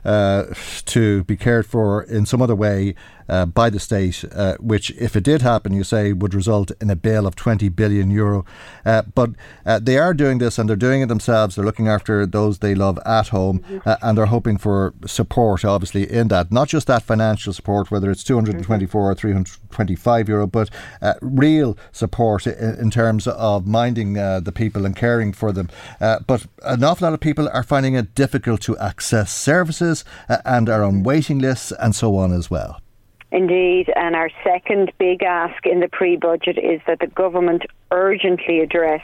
S1: to be cared for in some other way uh, by the state, uh, which, if it did happen, you say would result in a bill of 20 billion euro. Uh, but uh, they are doing this and they're doing it themselves. They're looking after those they love at home. Uh, and they're hoping for support, obviously, in that. Not just that financial support, whether it's 224 mm-hmm. or 325 euro, but real support in, in, terms of minding the people and caring for them. but an awful lot of people are finding it difficult to access services Uh, and are on waiting lists and so on as well.
S8: Indeed, and our second big ask in the pre budget is that the government urgently address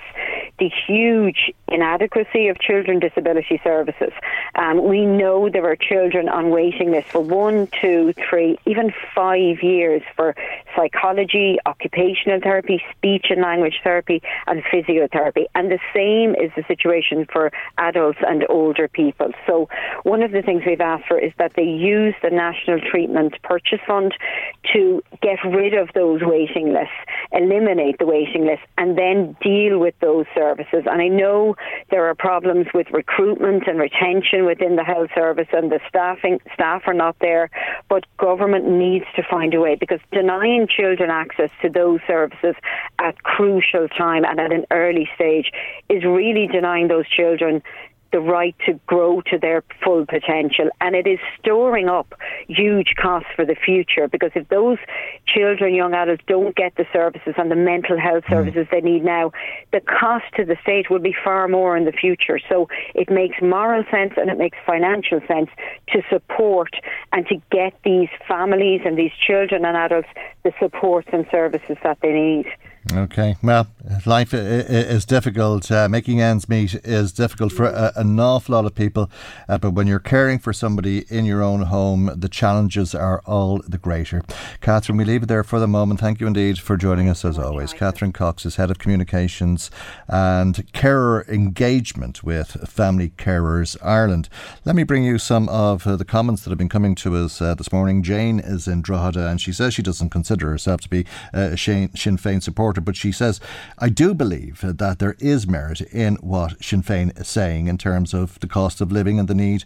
S8: the huge inadequacy of children disability services. Um, we know there are children on waiting lists for one, two, three, even five years for psychology, occupational therapy, speech and language therapy, and physiotherapy. And the same is the situation for adults and older people. So, one of the things we've asked for is that they use the National Treatment Purchase Fund to get rid of those waiting lists, eliminate the waiting lists, and then deal with those services. And I know there are problems with recruitment and retention within the health service, and the staffing staff are not there. But government needs to find a way because denying children access to those services at crucial time and at an early stage is really denying those children the right to grow to their full potential. And it is storing up huge costs for the future because if those children, young adults don't get the services and the mental health mm. services mm. they need now, the cost to the state will be far more in the future. So it makes moral sense and it makes financial sense to support and to get these families and these children and adults the supports and services that they need.
S1: Okay, well, life is difficult. Uh, making ends meet is difficult for a, an awful lot of people. Uh, but when you're caring for somebody in your own home, the challenges are all the greater. Catherine, we leave it there for the moment. Thank you indeed for joining us as always. Catherine Cox is Head of Communications and Carer Engagement with Family Carers Ireland. Let me bring you some of uh, the comments that have been coming to us uh, this morning. Jane is in Drogheda and she says she doesn't consider herself to be a Sinn Féin supporter supporter, but she says, I do believe that there is merit in what Sinn Féin is saying in terms of the cost of living and the need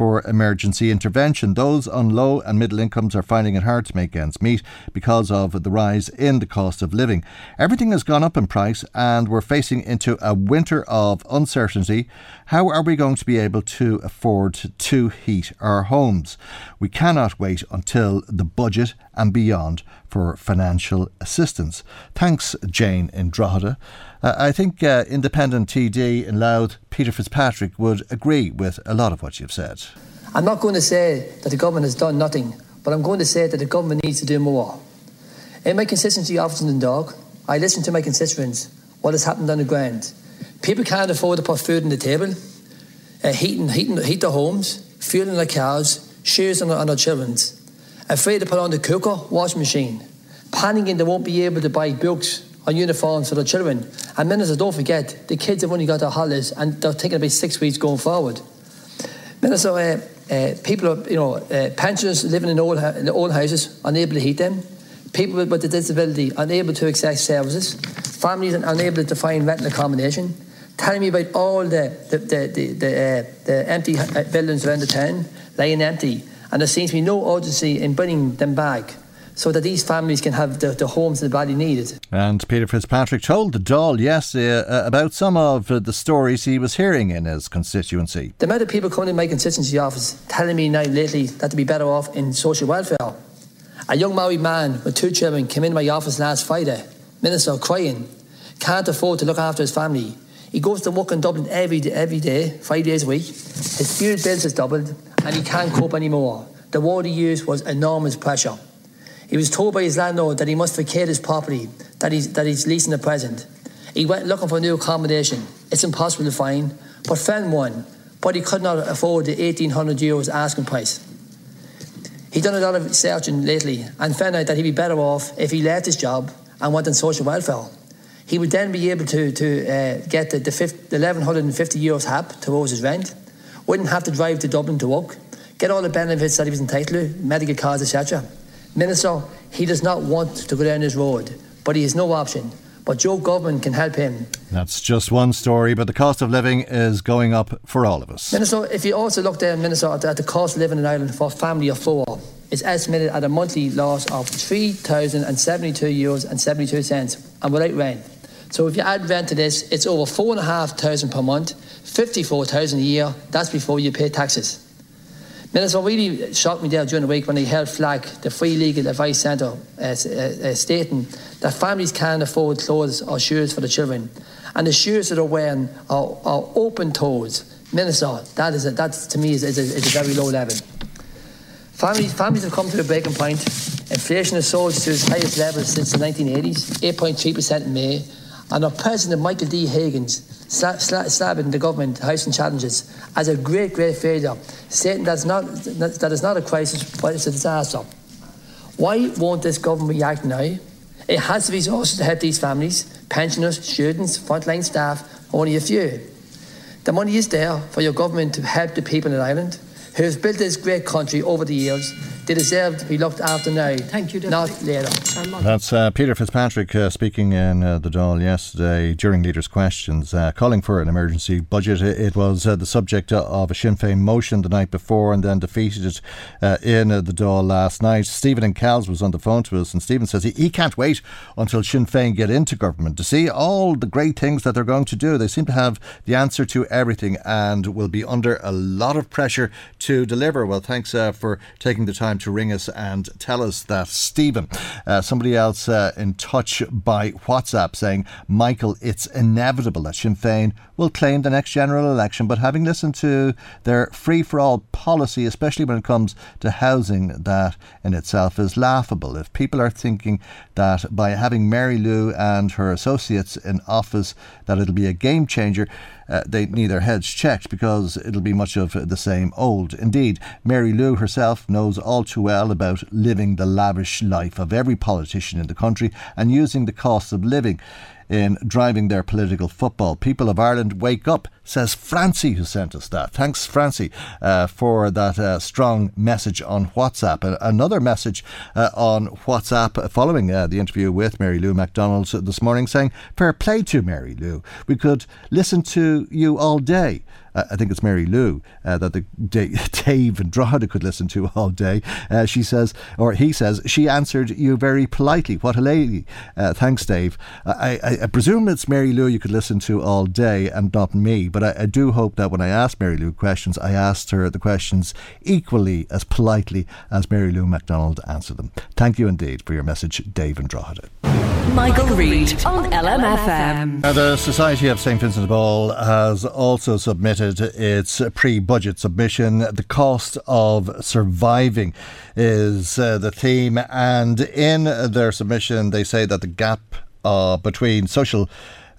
S1: for emergency intervention. Those on low and middle incomes are finding it hard to make ends meet because of the rise in the cost of living. Everything has gone up in price and we're facing into a winter of uncertainty. How are we going to be able to afford to heat our homes? We cannot wait until the budget and beyond for financial assistance. Thanks, Jane in. Uh, I think uh, independent TD in Louth, Peter Fitzpatrick, would agree with a lot of what you've said.
S10: I'm not going to say that the government has done nothing, but I'm going to say that the government needs to do more. In my constituency office in Dundalk, I listen to my constituents, what has happened on the ground. People can't afford to put food on the table, uh, heating, heating, heat their homes, fueling their cars, shoes on, on their children's, afraid to put on the cooker, washing machine, panicking they won't be able to buy books or uniforms for the children and ministers, don't forget, the kids have only got their holidays and they're taking about six weeks going forward. Minister, uh, uh, people, are, you know, uh, pensioners living in old, in old houses, unable to heat them. People with, with a disability, unable to access services. Families unable to find rental accommodation. Telling me about all the, the, the, the, the, uh, the empty uh, buildings around the town, lying empty. And there seems to be no urgency in bringing them back so that these families can have the, the homes that badly needed.
S1: And Peter Fitzpatrick told the Dáil yesterday uh, about some of uh, the stories he was hearing in his constituency.
S10: The amount of people coming in my constituency office telling me now lately that to be better off in social welfare. A young married man with two children came into my office last Friday, minister crying, can't afford to look after his family. He goes to work in Dublin every day, every day, five days a week. His fuel bills has doubled, and he can't cope anymore. The word he used was enormous pressure. He was told by his landlord that he must vacate his property that he's, that he's leasing at present. He went looking for new accommodation. It's impossible to find, but found one, but he could not afford the 1800 euros asking price. He'd done a lot of searching lately and found out that he'd be better off if he left his job and went on social welfare. He would then be able to, to uh, get the, the, 50, the 1150 euros HAP towards his rent, wouldn't have to drive to Dublin to work, get all the benefits that he was entitled to, medical cards, etc. Minister, he does not want to go down this road, but he has no option. But Joe Government can help him.
S1: That's just one story, but the cost of living is going up for all of us.
S10: Minister, if you also look there, Minister, at the cost of living in Ireland for a family of four, it's estimated at a monthly loss of 3,072 euros and 72 cents, and without rent. So if you add rent to this, it's over 4,500 per month, 54,000 a year. That's before you pay taxes. Minister, really shocked me there during the week when they held FLAC the Free Legal Advice Centre, uh, uh, uh, stating that families can't afford clothes or shoes for the children. And the shoes that are wearing are, are open toes. Minister, that is a, that to me is, is, a, is a very low level. Families, families have come to a breaking point. Inflation has soared to its highest level since the 1980s, 8.3% in May. And our President, Michael D. Higgins, slabbing the government, housing challenges, as a great, great failure, saying that it's not, that it's not a crisis, but it's a disaster. Why won't this government react now? It has the resources to help these families, pensioners, students, frontline staff, only a few. The money is there for your government to help the people in Ireland who have built this great country over the years they deserve to be looked after now,
S11: Thank you,
S10: not later.
S1: That's uh, Peter Fitzpatrick uh, speaking in uh, the Dáil yesterday during Leaders' Questions, uh, calling for an emergency budget. It, was uh, the subject of a Sinn Féin motion the night before and then defeated it uh, in the Dáil last night. Stephen and Kells was on the phone to us, and Stephen says he, he can't wait until Sinn Féin get into government to see all the great things that they're going to do. They seem to have the answer to everything and will be under a lot of pressure to deliver. Well, thanks for taking the time to ring us and tell us that. Stephen, uh, somebody else uh, in touch by WhatsApp saying, Michael, it's inevitable that Sinn Féin will claim the next general election, but having listened to their free for all policy, especially when it comes to housing, that in itself is laughable. If people are thinking that by having Mary Lou and her associates in office, that it'll be a game changer, uh, they need their heads checked because it'll be much of the same old. Indeed, Mary Lou herself knows all too well about living the lavish life of every politician in the country and using the cost of living in driving their political football. People of Ireland, wake up, says Francie, who sent us that. Thanks, Francie, uh, for that uh, strong message on WhatsApp. another message uh, on WhatsApp following uh, the interview with Mary Lou McDonald this morning saying, Fair play to Mary Lou. We could listen to you all day uh, I think it's Mary Lou, uh, that the [laughs] Dave and Drogheda could listen to all day. Uh, she says, or he says, she answered you very politely. What a lady. Uh, thanks, Dave. I, I, I, presume it's Mary Lou you could listen to all day and not me, but I, I do hope that when I asked Mary Lou questions, I asked her the questions equally as politely as Mary Lou McDonald answered them. Thank you indeed for your message, Dave and Drogheda.
S4: Michael, Reade on LMFM.
S1: the Society of St Vincent de Paul has also submitted its pre-budget submission. The cost of surviving is uh, the theme, and in their submission, they say that the gap uh, between social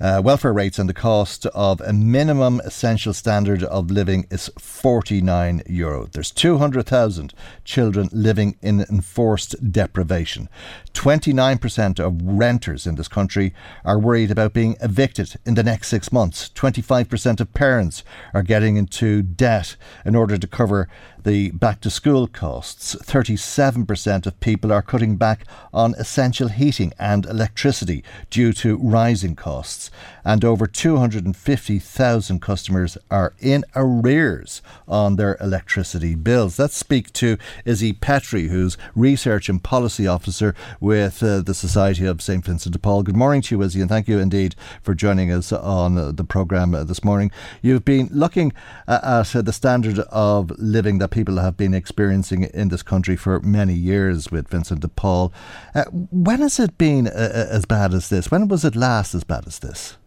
S1: uh, welfare rates and the cost of a minimum essential standard of living is 49 euro. There's 200,000 children living in enforced deprivation. 29% of renters in this country are worried about being evicted in the next six months. 25% of parents are getting into debt in order to cover the back to school costs. 37% of people are cutting back on essential heating and electricity due to rising costs. And over 250,000 customers are in arrears on their electricity bills. Let's speak to Izzy Petrie, who's Research and Policy Officer with uh, the Society of St. Vincent de Paul. Good morning to you, Izzy, and thank you indeed for joining us on uh, the programme uh, this morning. You've been looking uh, at the standard of living that people have been experiencing in this country for many years with Vincent de Paul. Uh, when has it been uh, as bad as this? When was it last as bad as this?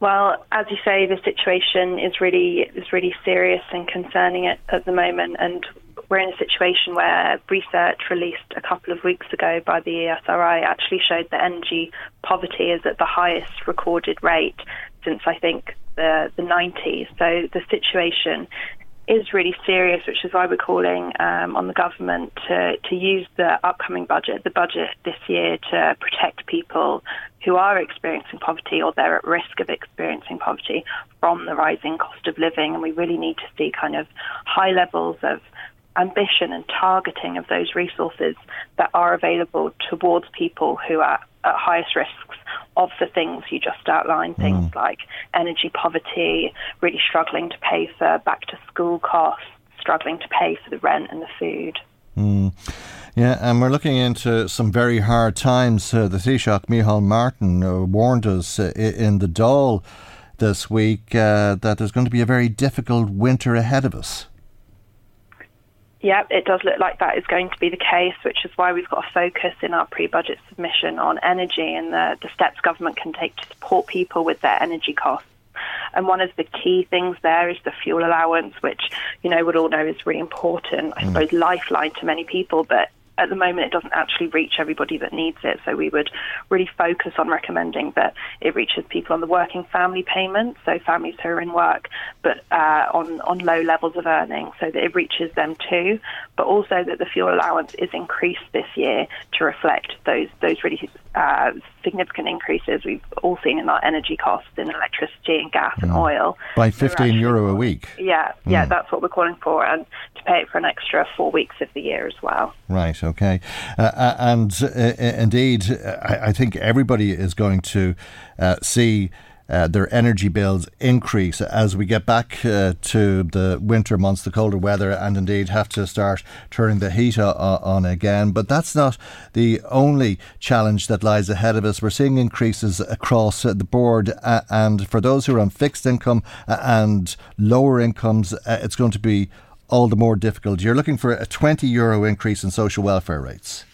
S11: Well, as you say, the situation is really is really serious and concerning at, at the moment, and we're in a situation where research released a couple of weeks ago by the ESRI actually showed that energy poverty is at the highest recorded rate since I think the the 90s. So the situation is really serious, which is why we're calling um, on the government to, to use the upcoming budget, the budget this year, to protect people who are experiencing poverty or they're at risk of experiencing poverty from the rising cost of living. And we really need to see kind of high levels of ambition and targeting of those resources that are available towards people who are at highest risks of the things you just outlined, things mm. like energy poverty, really struggling to pay for back to school costs, struggling to pay for the rent and the food.
S1: Mm. Yeah, and we're looking into some very hard times. Uh, the Taoiseach, Micheál Martin, uh, warned us uh, in the Dáil this week uh, that there's going to be a very difficult winter ahead of us.
S11: Yeah, it does look like that is going to be the case, which is why we've got a focus in our pre-budget submission on energy and the, the steps government can take to support people with their energy costs. And one of the key things there is the fuel allowance, which, you know, we all know is really important, I mm. suppose, lifeline to many people, but at the moment, it doesn't actually reach everybody that needs it. So we would really focus on recommending that it reaches people on the working family payment, so families who are in work but uh, on on low levels of earning, so that it reaches them too. But also that the fuel allowance is increased this year to reflect those those really uh, significant increases we've all seen in our energy costs in electricity and gas and oil.
S1: By 15 euro a week.
S11: Yeah, yeah, mm. that's what we're calling for, and to pay it for an extra four weeks of the year as well.
S1: Right, okay. Uh, uh and uh, indeed, I, I, think everybody is going to uh, see uh, their energy bills increase as we get back uh, to the winter months, the colder weather, and indeed have to start turning the heat o- on again. But that's not the only challenge that lies ahead of us. We're seeing increases across the board, uh, and for those who are on fixed income and lower incomes, uh, it's going to be all the more difficult. You're looking for a 20 euro increase in social welfare rates.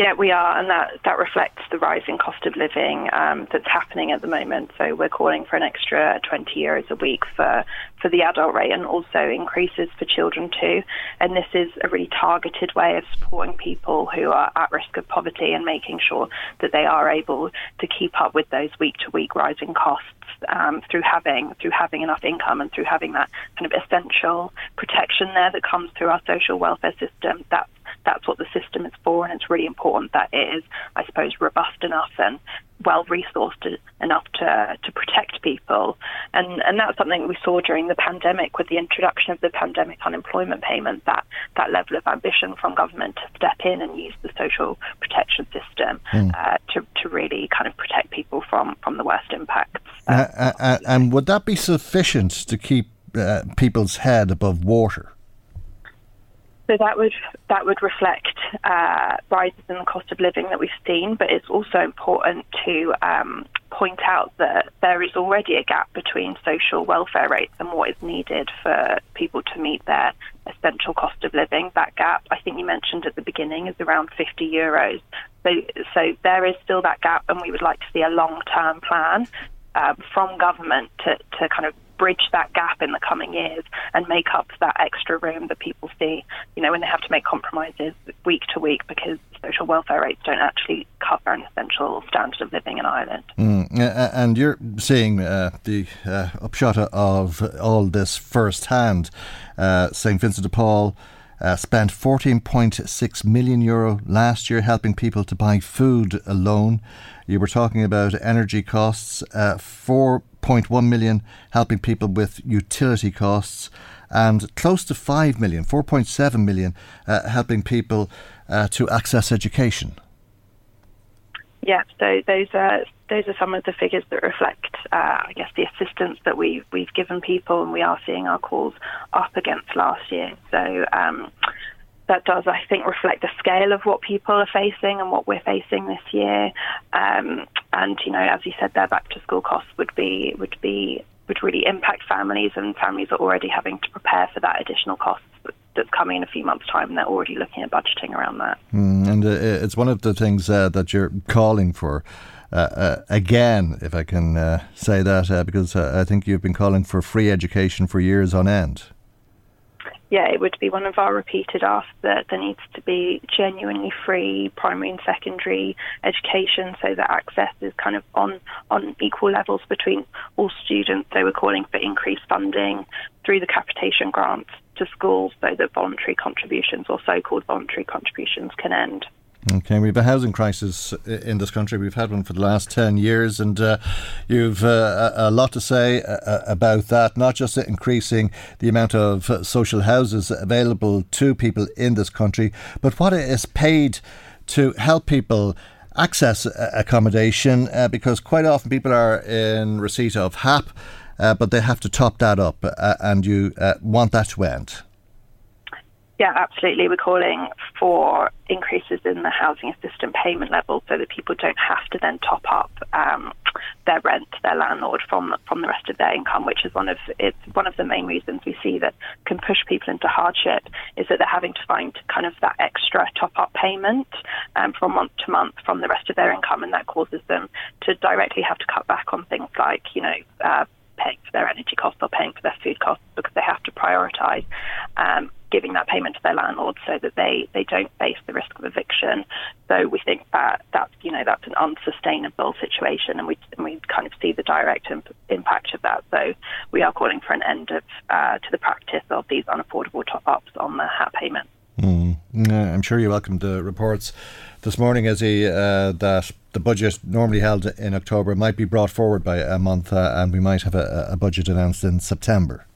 S11: Yeah, we are, and that, that reflects the rising cost of living um, that's happening at the moment. So we're calling for an extra 20 euros a week for, for the adult rate and also increases for children too. And this is a really targeted way of supporting people who are at risk of poverty and making sure that they are able to keep up with those week to week rising costs. Um, through having through having enough income and through having that kind of essential protection there that comes through our social welfare system, that's that's what the system is for, and it's really important that it is, I suppose, robust enough and well resourced enough to to protect people, and and that's something we saw during the pandemic with the introduction of the pandemic unemployment payment. That that level of ambition from government to step in and use the social protection system mm. uh, to to really kind of protect people from from the worst impacts.
S1: Uh, uh, uh and would that be sufficient to keep uh, people's head above water?
S11: So that would that would reflect uh, rises in the cost of living that we've seen, but it's also important to um, point out that there is already a gap between social welfare rates and what is needed for people to meet their essential cost of living. That gap, I think you mentioned at the beginning, is around 50 euros. So, so there is still that gap, and we would like to see a long-term plan um, from government to, to kind of bridge that gap in the coming years and make up that extra room that people see, you know, when they have to make compromises week to week because social welfare rates don't actually cover an essential standard of living in Ireland.
S1: Mm, and you're seeing uh, the uh, upshot of all this firsthand. Uh, St. Vincent de Paul. Uh, spent 14.6 million euro last year helping people to buy food alone. You were talking about energy costs, uh, 4.1 million helping people with utility costs, and close to 5 million, 4.7 million uh, helping people uh, to access education.
S11: Yeah, so those are those are some of the figures that reflect, uh, I guess, the assistance that we we've given people, and we are seeing our calls up against last year. So um, that does, I think, reflect the scale of what people are facing and what we're facing this year. Um, and you know, as you said, their back to school costs would be would be would really impact families, and families are already having to prepare for that additional cost that's coming in a few months' time, and they're already looking at budgeting around that.
S1: Mm, and uh, it's one of the things uh, that you're calling for. Uh, uh again, if I can uh, say that, uh, because I think you've been calling for free education for years on end
S11: yeah, it would be one of our repeated asks that there needs to be genuinely free primary and secondary education so that access is kind of on, on equal levels between all students. So we're calling for increased funding through the capitation grants to schools so that voluntary contributions or so called voluntary contributions can end.
S1: Okay, we have a housing crisis in this country. We've had one for the last 10 years, and uh, you've uh, a lot to say uh, uh, about that, not just increasing the amount of social houses available to people in this country, but what is paid to help people access uh, accommodation, uh, because quite often people are in receipt of HAP, but they have to top that up, and you want that to end.
S11: Yeah, absolutely. We're calling for increases in the housing assistance payment level so that people don't have to then top up um, their rent to their landlord from from the rest of their income, which is one of it's one of the main reasons we see that can push people into hardship is that they're having to find kind of that extra top up payment um, from month to month from the rest of their income, and that causes them to directly have to cut back on things like you know. Uh, paying for their energy costs or paying for their food costs because they have to prioritise um, giving that payment to their landlord so that they, they don't face the risk of eviction. So we think that that's you know that's an unsustainable situation, and we and we kind of see the direct imp- impact of that. So we are calling for an end of uh, to the practice of these unaffordable top ups on the HAP payment.
S1: Mm. I'm sure you welcomed the reports this morning, he uh, that the budget normally held in October might be brought forward by a month, uh, and we might have a, a budget announced in September.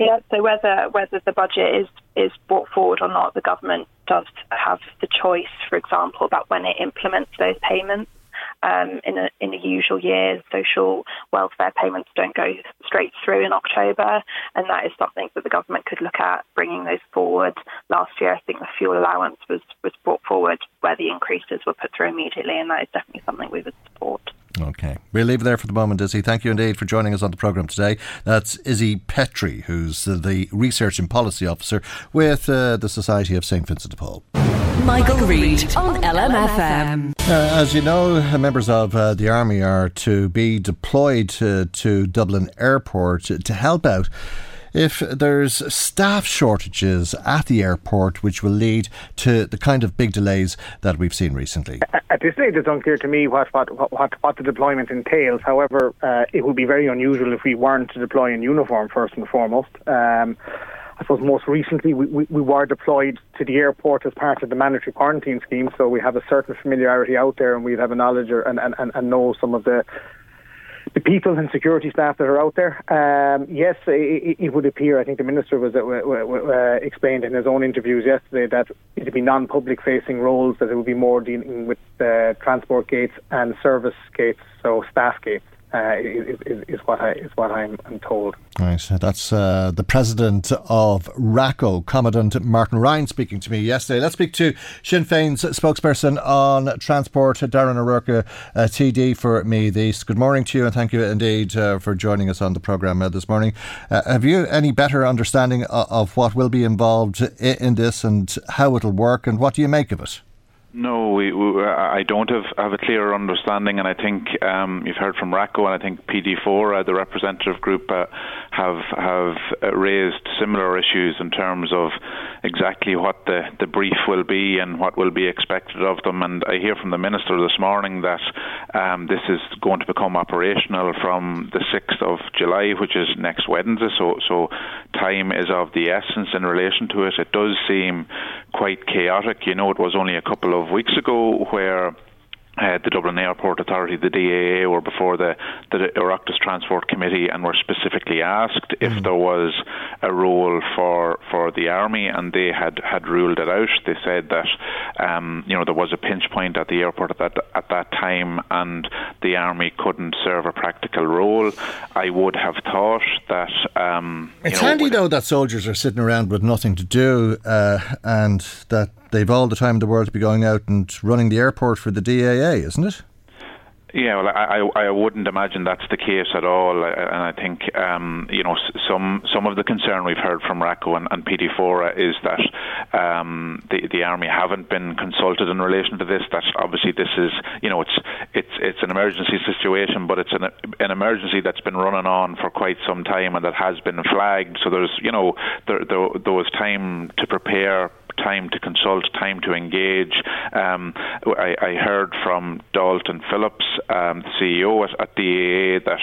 S11: Yeah, so whether whether the budget is is brought forward or not, the government does have the choice, for example, about when it implements those payments. Um, in a in a usual year, social welfare payments don't go straight through in October, and that is something that the government could look at bringing those forward. Last year, I think the fuel allowance was was brought forward where the increases were put through immediately, and that is definitely something we would support.
S1: Okay. We'll leave it there for the moment, Izzy. Thank you indeed for joining us on the programme today. That's Izzy Petrie, who's the Research and Policy Officer with uh, the Society of St. Vincent de Paul.
S4: Michael, Reade on LMFM.
S1: Uh, as you know, members of uh, the Army are to be deployed to, to Dublin Airport to help out if there's staff shortages at the airport, which will lead to the kind of big delays that we've seen recently?
S12: At this stage, it's unclear to me what what, what, what the deployment entails. However, uh, it would be very unusual if we weren't to deploy in uniform first and foremost. Um, I suppose most recently we, we, we were deployed to the airport as part of the mandatory quarantine scheme, so we have a certain familiarity out there, and we have a knowledge or, and, and, and know some of the the people and security staff that are out there. Um, yes, it, it, would appear. I think the minister was uh, uh, explained in his own interviews yesterday that it would be non-public facing roles, that it would be more dealing with uh, transport gates and service gates, so staff gates uh, is, is, what I is what I'm, I'm told.
S1: Right, that's uh, the president of RACO, Commandant Martin Ryan, speaking to me yesterday. Let's speak to Sinn Féin's spokesperson on transport, Darren O'Rourke, uh, TD for Meath East. Good morning to you, and thank you indeed uh, for joining us on the programme uh, this morning. Have you any better understanding of, of what will be involved in, in this and how it'll work, and what do you make of it?
S13: No, we, we, I don't have, have a clear understanding, and I think um, you've heard from RACO, and I think PDFORRA, uh, the representative group, uh, have have uh, raised similar issues in terms of exactly what the, the brief will be and what will be expected of them. And I hear from the minister this morning that um, this is going to become operational from the 6th of July, which is next Wednesday. So, so time is of the essence in relation to it. It does seem quite chaotic. You know, it was only a couple of weeks ago where uh, the Dublin Airport Authority, the DAA, were before the, the Oireachtas Transport Committee and were specifically asked if mm. there was a role for for the army, and they had, had ruled it out. They said that um, you know there was a pinch point at the airport at that at that time, and the army couldn't serve a practical role. I would have thought that um,
S1: it's
S13: know,
S1: handy though that soldiers are sitting around with nothing to do, uh, and that they've all the time in the world to be going out and running the airport for the DAA, isn't it?
S13: Yeah, well, I, I I wouldn't imagine that's the case at all, and I think um, you know some some of the concern we've heard from RACO and, and PDFORRA is that um, the the army haven't been consulted in relation to this. That obviously this is you know it's it's it's an emergency situation, but it's an an emergency that's been running on for quite some time and that has been flagged. So there's you know there there, there was time to prepare time to consult, time to engage. Um, I, I, heard from Dalton Phillips, um, CEO at, at DAA, that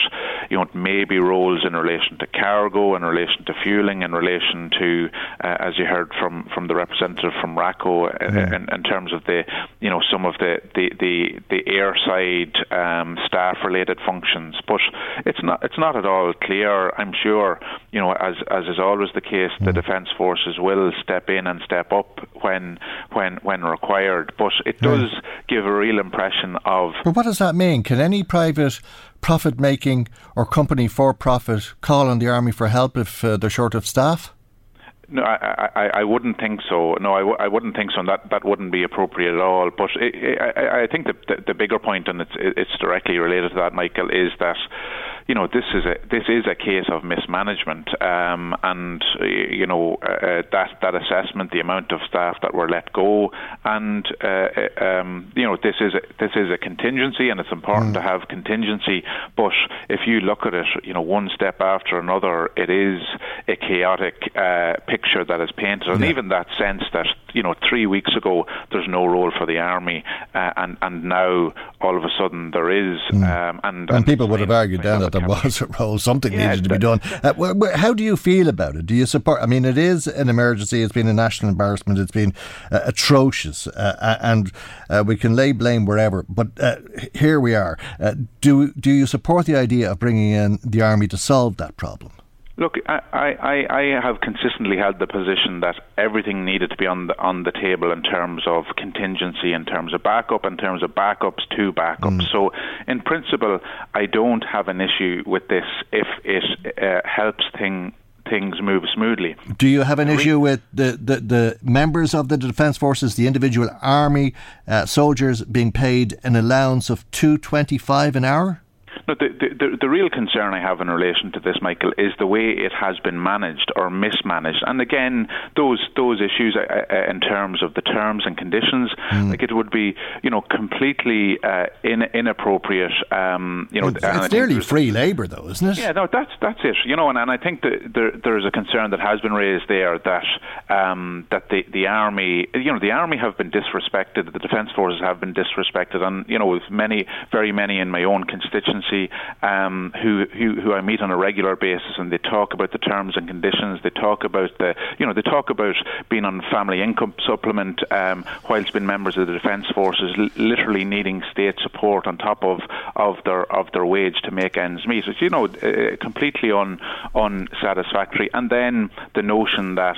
S13: you know maybe roles in relation to cargo, in relation to fueling, in relation to, uh, as you heard from, from the representative from RACO, uh, mm. in, in, terms of the you know some of the the the, the airside um, staff related functions. But it's not it's not at all clear. I'm sure you know as as is always the case, mm. the defence forces will step in and step up up when when when required. But it does right. give a real impression of.
S1: But what does that mean? Can any private profit making or company for profit call on the army for help if uh, they're short of staff?
S13: No, I, I, I wouldn't think so. No, I w- I wouldn't think so. And that, that wouldn't be appropriate at all. But it, it, I, I think the, the, the bigger point, and it's, it's directly related to that, Michael, is that you know this is a this is a case of mismanagement, um, and you know uh, that that assessment, the amount of staff that were let go, and uh, uh, um, you know this is a, this is a contingency, and it's important mm. to have contingency. But if you look at it, you know one step after another, it is a chaotic uh, picture that is painted, and yeah. even that sense that you know three weeks ago there's no role for the army, uh, and and now all of a sudden there is,
S1: mm. um, and, and, and people would have argued then that there was a role, something yeah, needed to be done. Uh, how do you feel about it? Do you support? I mean, it is an emergency. It's been a national embarrassment. It's been uh, atrocious, uh, and uh, we can lay blame wherever. But uh, here we are. Uh, do do you support the idea of bringing in the army to solve that problem?
S13: Look, I, I, I have consistently held the position that everything needed to be on the on the table in terms of contingency, in terms of backup, in terms of backups to backups. Mm. So, in principle, I don't have an issue with this if it uh, helps thing things move smoothly.
S1: Do you have an issue with the, the, the members of the Defence Forces, the individual army uh, soldiers being paid an allowance of two twenty five an hour?
S13: No, the, the, the real concern I have in relation to this, Michael, is the way it has been managed or mismanaged. And again, those those issues uh, uh, in terms of the terms and conditions, mm. like it would be, you know, completely uh, in, inappropriate. Um, you know,
S1: it's, it's nearly free labour, though, isn't it?
S13: Yeah, no, that's that's it. You know, and, and I think that there there is a concern that has been raised there that um, that the the army, you know, the army have been disrespected, the defence forces have been disrespected, and you know, with many, very many in my own constituency um, who, who who I meet on a regular basis, and they talk about the terms and conditions. They talk about the you know they talk about being on family income supplement um, whilst being members of the defence forces, l- literally needing state support on top of of their of their wage to make ends meet. It's you know uh, completely un unsatisfactory. And then the notion that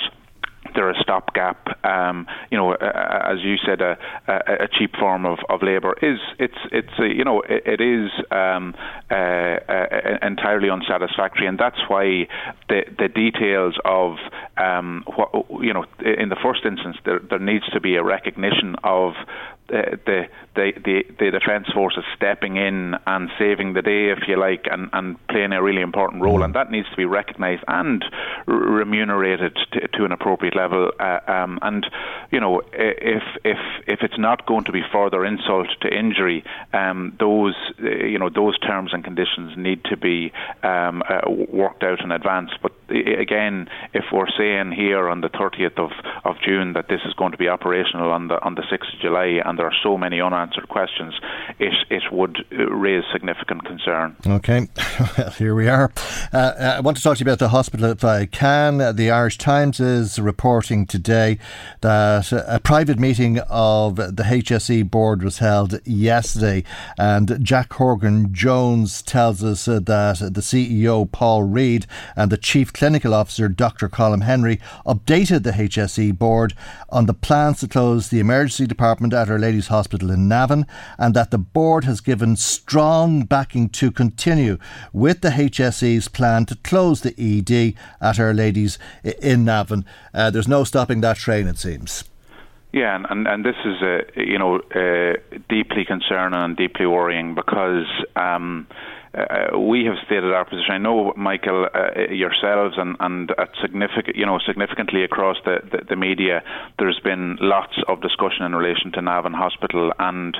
S13: they're a stopgap. Um, you know, uh, as you said, a, a, a cheap form of, of labour is it's it's a, you know it, it is um, uh, uh, entirely unsatisfactory, and that's why the the details of um, what you know in the first instance there there needs to be a recognition of the, the, the, the the defence forces stepping in and saving the day, if you like, and, and playing a really important role, and that needs to be recognised and remunerated to, to, an appropriate level. Uh, um, and you know, if if if it's not going to be further insult to injury, um, those uh, you know those terms and conditions need to be um, uh, worked out in advance. But again, if we're saying here on the 30th of, of June that this is going to be operational on the on the 6th of July, and there are so many unanswered questions, it it would raise significant concern.
S1: Okay, [laughs] well here we are. Uh, uh, I want to talk to you about the hospital if I can. Uh, the Irish Times is reporting today that a private meeting of the HSE board was held yesterday, and Jack Horgan Jones tells us uh, that the CEO Paul Reid and the chief Clinical Officer Dr. Colm Henry updated the HSE board on the plans to close the emergency department at Our Lady's Hospital in Navan and that the board has given strong backing to continue with the HSE's plan to close the ED at Our Lady's in Navan. Uh, there's no stopping that train, it seems.
S13: Yeah, and, and, and this is uh, you know uh, deeply concerning and deeply worrying because um, uh, we have stated our position. I know, Michael, uh, yourselves and, and at significant, you know, significantly across the, the, the, media, there's been lots of discussion in relation to Navan Hospital, and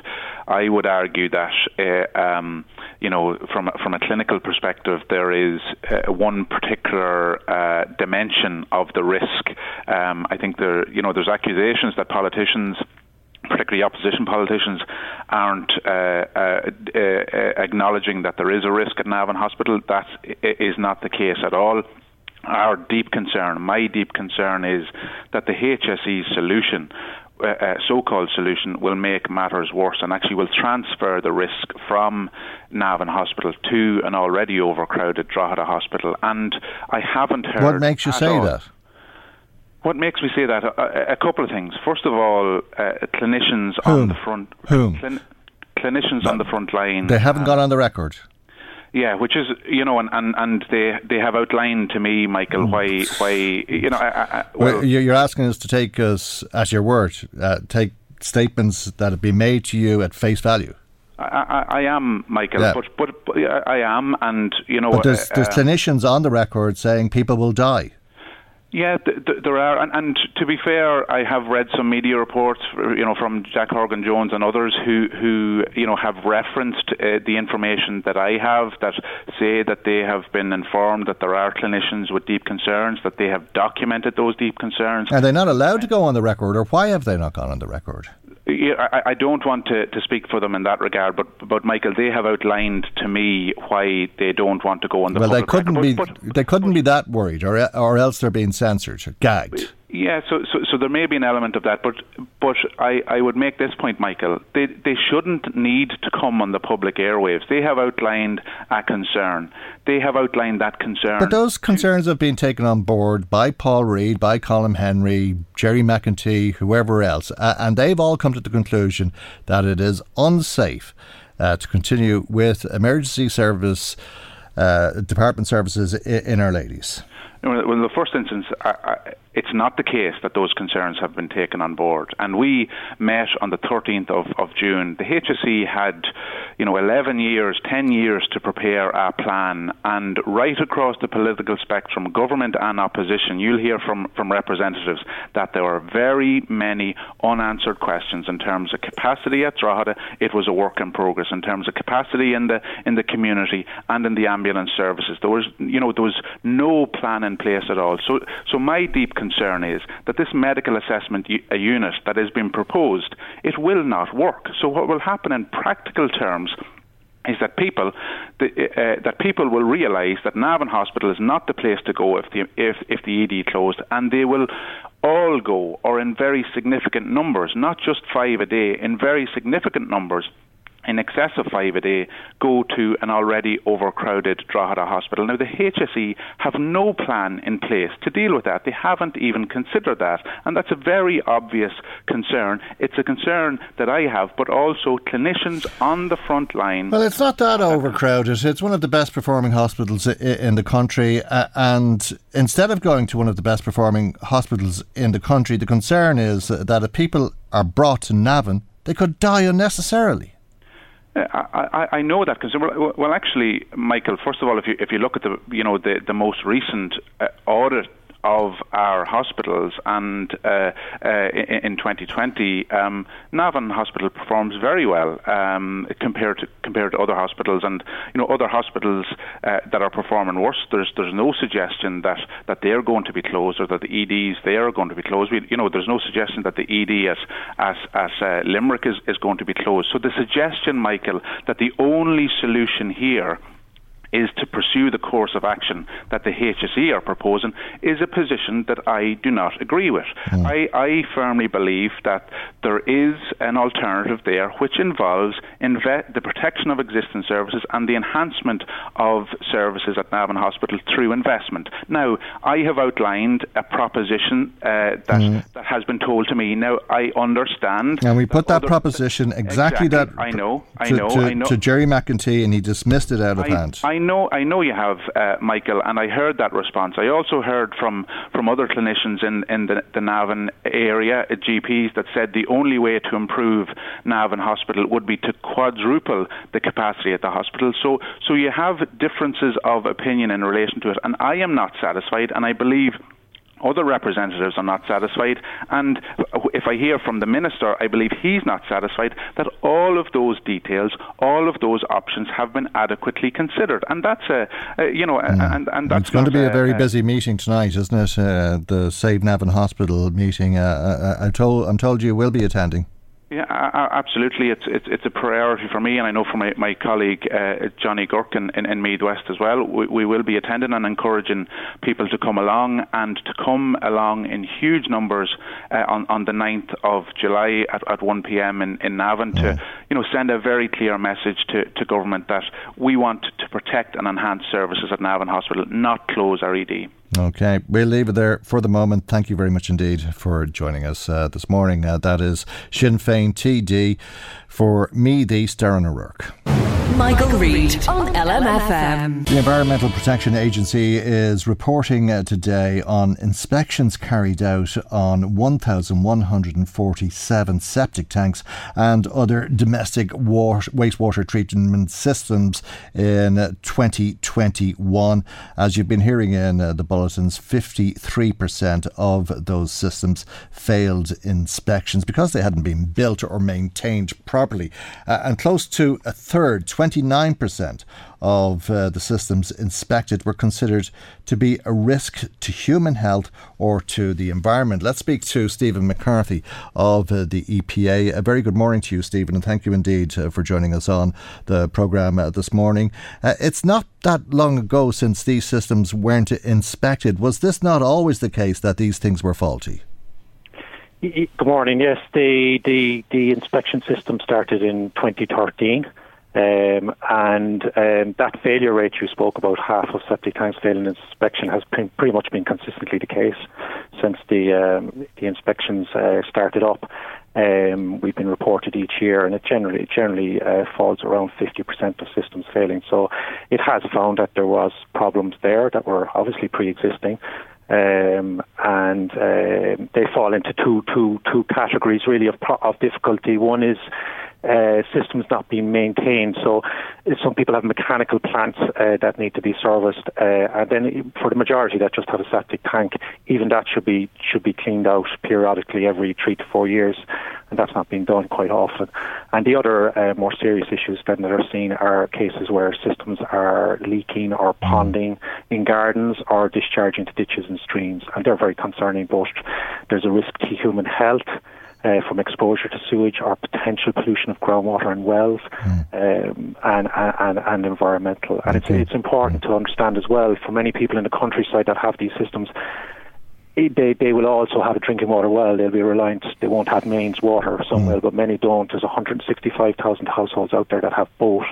S13: I would argue that, uh, um, you know, from from a clinical perspective, there is uh, one particular uh, dimension of the risk. Um, I think there, you know, there's accusations that politicians particularly opposition politicians, aren't uh, uh, uh, acknowledging that there is a risk at Navan Hospital. That is not the case at all. Our deep concern, my deep concern, is that the HSE solution uh, so-called solution will make matters worse and actually will transfer the risk from Navan Hospital to an already overcrowded Drogheda Hospital. And I haven't heard.
S1: What makes you say
S13: all,
S1: that?
S13: What makes me say that? A, a couple of things. First of all, uh, clinicians
S1: Whom?
S13: on the front.
S1: Whom?
S13: Clin- clinicians on the front line.
S1: They haven't gone on the record.
S13: Yeah, which is you know, and, and, and they they have outlined to me, Michael, why why you know. I, I, well,
S1: well, you're asking us to take us at your word, uh, take statements that have been made to you at face value.
S13: I, I, I am, Michael,
S1: Yeah.
S13: but, but but I am, and you know,
S1: But there's,
S13: uh,
S1: there's
S13: uh,
S1: clinicians on the record saying people will die.
S13: Yeah, th- th- there are, and, and to be fair, I have read some media reports, you know, from Jack Horgan Jones and others who, who you know, have referenced uh, the information that I have that say that they have been informed that there are clinicians with deep concerns, that they have documented those deep concerns.
S1: Are they not allowed to go on the record, or why have they not gone on the record?
S13: Yeah, I, I don't want to, to speak for them in that regard, but but Michael, they have outlined to me why they don't want to go on the
S1: well, they couldn't
S13: record.
S1: be. they couldn't be that worried, or or else they're being censored, or gagged.
S13: Yeah, so, so so there may be an element of that, but but I, I would make this point, Michael. They they shouldn't need to come on the public airwaves. They have outlined a concern. They have outlined that concern.
S1: But those concerns have been taken on board by Paul Reid, by Colm Henry, Gerry McEntee, whoever else, uh, and they've all come to the conclusion that it is unsafe uh, to continue with emergency service uh, department services in, in Our Ladies.
S13: Well, in the first instance, I, I, it's not the case that those concerns have been taken on board. And we met on the 13th of, of June. The HSE had, you know, 11 years, 10 years to prepare a plan. And right across the political spectrum, government and opposition, you'll hear from, from representatives that there are very many unanswered questions in terms of capacity at Drogheda. It was a work in progress in terms of capacity in the in the community and in the ambulance services. There was, you know, there was no plan in place at all. So, so my deep concern is that this medical assessment unit that has been proposed, it will not work. So what will happen in practical terms is that people the, uh, that people will realise that Navan Hospital is not the place to go if the if if the ED closed, and they will all go or in very significant numbers, not just five a day, in very significant numbers in excess of five a day go to an already overcrowded Drogheda hospital. Now, the HSE have no plan in place to deal with that. They haven't even considered that, and that's a very obvious concern. It's a concern that I have, but also clinicians on the front line.
S1: Well, it's not that overcrowded. It's one of the best performing hospitals in the country, uh, and instead of going to one of the best performing hospitals in the country, the concern is that if people are brought to Navan, they could die unnecessarily.
S13: I, I, know that because well, well, actually, Michael. First of all, if you if you look at the you know the the most recent uh, audit of our hospitals, and uh, uh, in, 2020, um, Navan Hospital performs very well um, compared to compared to other hospitals, and you know other hospitals uh, that are performing worse. There's there's no suggestion that that they're going to be closed or that the EDs they are going to be closed. We, you know, there's no suggestion that the ED as as uh, Limerick is is going to be closed. So the suggestion, Michael, that the only solution here is to pursue the course of action that the HSE are proposing is a position that I do not agree with. Mm. I, I, firmly believe that there is an alternative there which involves inve- the protection of existing services and the enhancement of services at Navan Hospital through investment. Now, I have outlined a proposition uh, that, mm. that has been told to me. Now, I understand.
S1: And we put that, that proposition exactly, exactly, that.
S13: I know, I
S1: to,
S13: know,
S1: to,
S13: I know.
S1: To Gerry McEntee, and he dismissed it out of
S13: I,
S1: hand.
S13: I know, I know you have, uh, Michael, and I heard that response. I also heard from, from other clinicians in, in the, the Navan area, uh, GPs, that said the only way to improve Navan Hospital would be to quadruple the capacity at the hospital. So, so you have differences of opinion in relation to it, and I am not satisfied, and I believe other representatives are not satisfied, and if I hear from the minister, I believe he's not satisfied that all of those details, all of those options have been adequately considered, and that's a, a you know, mm. and and that's
S1: going to be a, a very busy meeting tonight, isn't it? Uh, the Save Navan Hospital meeting. Uh, uh, uh, I told I'm told you will be attending.
S13: Yeah, absolutely. It's it's it's a priority for me, and I know for my my colleague uh, Johnny Guirke in, in, Meath West as well. We, we will be attending and encouraging people to come along and to come along in huge numbers uh, on on the 9th of July at, at 1 p.m. in in Navan to mm. you know send a very clear message to to government that we want to protect and enhance services at Navan Hospital, not close our ED.
S1: Okay, we'll leave it there for the moment. Thank you very much indeed for joining us uh, this morning. Uh, that is Sinn Féin TD for me, the Darren O'Rourke.
S4: Michael, Reade on LMFM.
S1: The Environmental Protection Agency is reporting uh, today on inspections carried out on 1,147 septic tanks and other domestic water, wastewater treatment systems in 2021. As you've been hearing in uh, the bulletins, 53% of those systems failed inspections because they hadn't been built or maintained properly. Uh, and close to a third, 29% of uh, the systems inspected were considered to be a risk to human health or to the environment. Let's speak to Stephen McCarthy of uh, the EPA. A very good morning to you, Stephen, and thank you indeed uh, for joining us on the programme uh, this morning. Uh, it's not that long ago since these systems weren't inspected. Was this not always the case that these things were faulty?
S14: Good morning. Yes, the, the, the inspection system started in 2013. Um, and um, that failure rate you spoke about, half of septic tanks failing inspection, has been, pretty much been consistently the case since the um, the inspections uh, started up. Um, we've been reported each year, and it generally generally uh, falls around 50% of systems failing. So it has found that there was problems there that were obviously pre-existing, um, and uh, they fall into two, two, two categories really of, of difficulty. One is uh, systems not being maintained. So uh, some people have mechanical plants uh, that need to be serviced, uh, and then for the majority that just have a septic tank, even that should be should be cleaned out periodically every three to four years, and that's not being done quite often. And the other uh, more serious issues then that are seen are cases where systems are leaking or ponding in gardens or discharging to ditches and streams, and they're very concerning. Both there's a risk to human health uh, from exposure to sewage or potential pollution of groundwater and wells mm. um, and, and, and environmental. And okay. it's, it's important mm. to understand as well for many people in the countryside that have these systems they they will also have a drinking water well. They'll be reliant. They won't have mains water. Some mm. but many don't. There's 165,000 households out there that have both.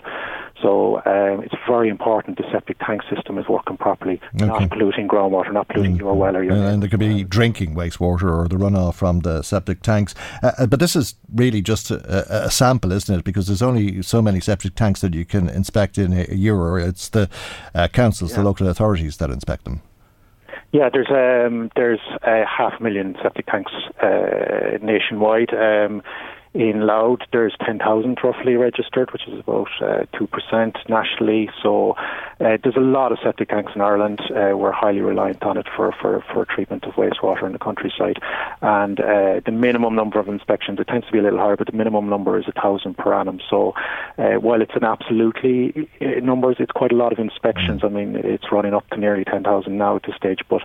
S14: So um, it's very important the septic tank system is working properly, okay. not polluting groundwater, not polluting mm. your well or your.
S1: And, and there could be drinking wastewater or the runoff from the septic tanks. Uh, uh, but this is really just a, a, sample, isn't it? Because there's only so many septic tanks that you can inspect in a, year, or it's the uh, councils, yeah. the local authorities that inspect them.
S14: Yeah, there's um, there's a half a million septic tanks uh, nationwide. Um, in Louth, there's 10,000 roughly registered, which is about uh, 2% nationally. So uh, there's a lot of septic tanks in Ireland. Uh, we're highly reliant on it for, for, for treatment of wastewater in the countryside. And uh, the minimum number of inspections, it tends to be a little higher, but the minimum number is 1,000 per annum. So uh, while it's an absolutely uh, numbers, it's quite a lot of inspections. I mean, it's running up to nearly 10,000 now at this stage. But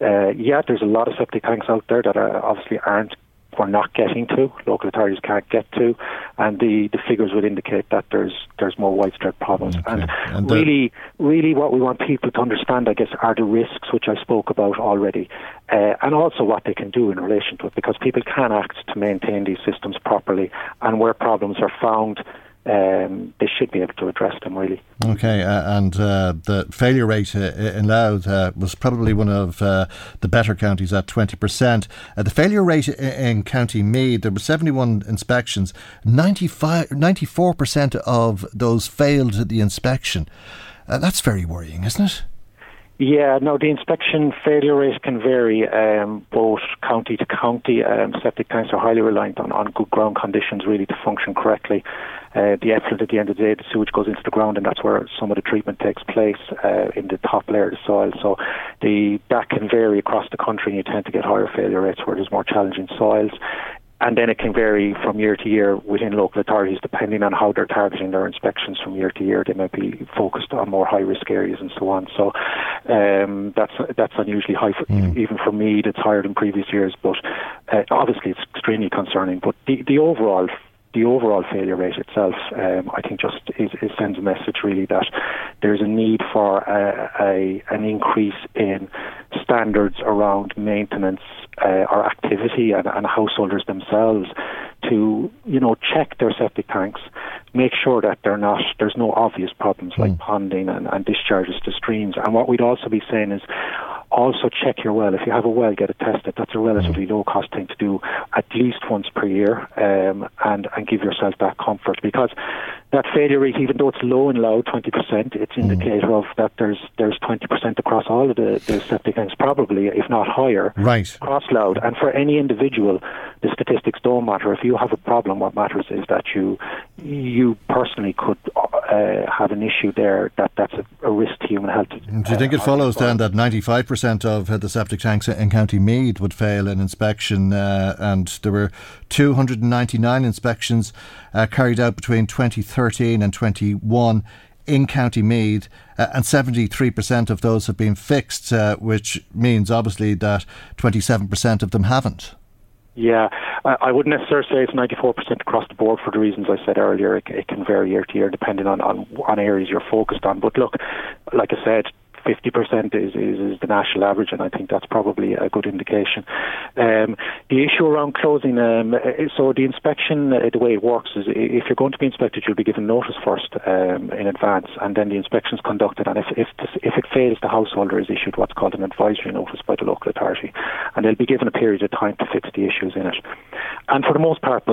S14: yeah, there's a lot of septic tanks out there that are, obviously aren't we're not getting to, local authorities can't get to, and the, the figures would indicate that there's there's more widespread problems. Okay. And, and really, really, what we want people to understand, I guess, are the risks which I spoke about already, uh, and also what they can do in relation to it, because people can act to maintain these systems properly, and where problems are found um, they should be able to address them really.
S1: Okay, uh, and uh, the failure rate uh, in Louth uh, was probably one of uh, the better counties at 20%. Uh, the failure rate in County Meath, there were 71 inspections, 95, 94% of those failed the inspection. that's very worrying, isn't it?
S14: Yeah, no, the inspection failure rate can vary um, both county to county. Um, septic tanks are highly reliant on, on good ground conditions really to function correctly. Uh, the effluent at the end of the day, the sewage goes into the ground, and that's where some of the treatment takes place uh, in the top layer of the soil. So the that can vary across the country, and you tend to get higher failure rates where there's more challenging soils and then it can vary from year to year within local authorities depending on how they're targeting their inspections from year to year. They might be focused on more high risk areas and so on. So um, that's that's unusually high, for, mm. even for me. It's higher than previous years, but uh, obviously it's extremely concerning. But the the overall the overall failure rate itself, um, I think, just is, is sends a message really that there's a need for a, a an increase in standards around maintenance uh, or activity and, and householders themselves to you know check their septic tanks, make sure that they're not there's no obvious problems like mm. ponding and, and discharges to streams. And what we'd also be saying is also check your well. If you have a well, get it tested. That's a relatively low cost thing to do at least once per year, um, and and give yourself that comfort because that failure rate, even though it's low and low, twenty percent, it's mm. indicative of that there's there's twenty percent across all of the, the septic tanks, probably if not higher,
S1: right
S14: across Louth. And for any individual, the statistics don't matter. If you have a problem, what matters is that you you personally could uh, have an issue there that that's a, a risk to human health.
S1: Do you think it follows then that ninety five percent of uh, the septic tanks in County Meath would fail an inspection, uh, and there were 299 inspections uh, carried out between 2013 and 21 in County Meath, uh, and 73% of those have been fixed, uh, which means obviously that 27% of them haven't.
S14: Yeah, I wouldn't necessarily say it's 94% across the board for the reasons I said earlier. It, it can vary year to year depending on, on, on areas you're focused on. But look, like I said, 50% is, is, is, the national average, and I think that's probably a good indication. Um, the issue around closing, um, so the inspection, uh, the way it works is if you're going to be inspected, you'll be given notice first um, in advance, and then the inspection is conducted. And if, if, this, if it fails, the householder is issued what's called an advisory notice by the local authority, and they'll be given a period of time to fix the issues in it. And for the most part,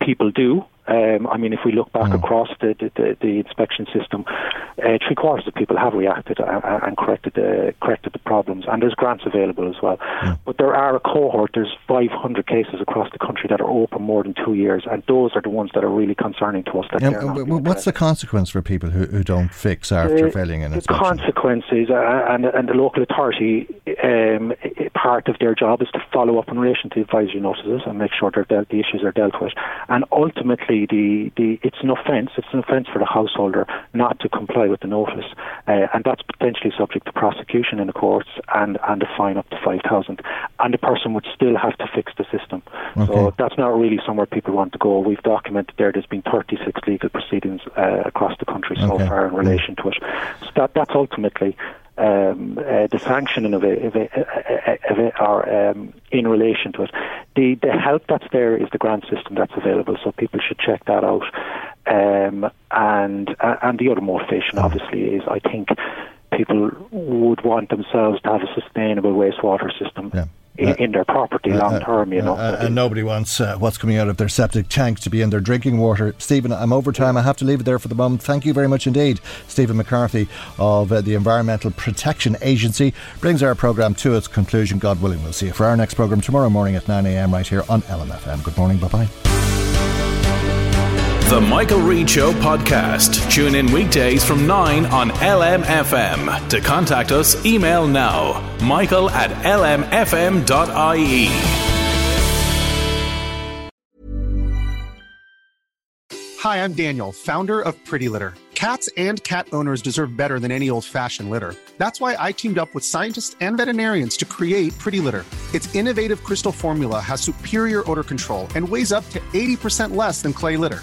S14: people do. Um, I mean, if we look back mm. across the, the, the, inspection system, uh, three quarters of people have reacted and, and, corrected the corrected the problems, and there's grants available as well. Mm. But there are a cohort. There's 500 cases across the country that are open more than two years, and those are the ones that are really concerning to us. That yeah,
S1: what's the consequence for people who, who don't fix after failing an inspection?
S14: The consequences, uh, and and the local authority um, part of their job is to follow up in relation to advisory notices and make sure that the issues are dealt with. And ultimately, the, the it's an offence. It's an offence for the householder not to comply with the notice, uh, and that's potentially subject to prosecution in the courts and and a fine up to five thousand. And the person would still have to fix the system. Okay. So that's not really somewhere people want to go. We've documented there. There's been 36 legal proceedings uh, across the country so okay. far in relation to it. So that that's ultimately um, uh, the sanctioning of it, of it, of it or um, in relation to it. The the help that's there is the grant system that's available, so people should check that out. Um, and uh, and the other motivation, obviously, is I think people would want themselves to have a sustainable wastewater system. Yeah in, uh, in their property uh, long term, you know.
S1: Uh, and nobody wants uh, what's coming out of their septic tank to be in their drinking water. Stephen, I'm over time. I have to leave it there for the moment. Thank you very much indeed. Stephen McCarthy of uh, the Environmental Protection Agency brings our programme to its conclusion. God willing, we'll see you for our next programme tomorrow morning at 9am right here on LMFM. Good morning. Bye bye.
S15: The Michael Reade Show podcast. Tune in weekdays from 9 on LMFM. To contact us, email now michael at lmfm.ie.
S16: Hi, I'm Daniel, founder of Pretty Litter. Cats and cat owners deserve better than any old fashioned litter. That's why I teamed up with scientists and veterinarians to create Pretty Litter. Its innovative crystal formula has superior odor control and weighs up to 80% less than clay litter.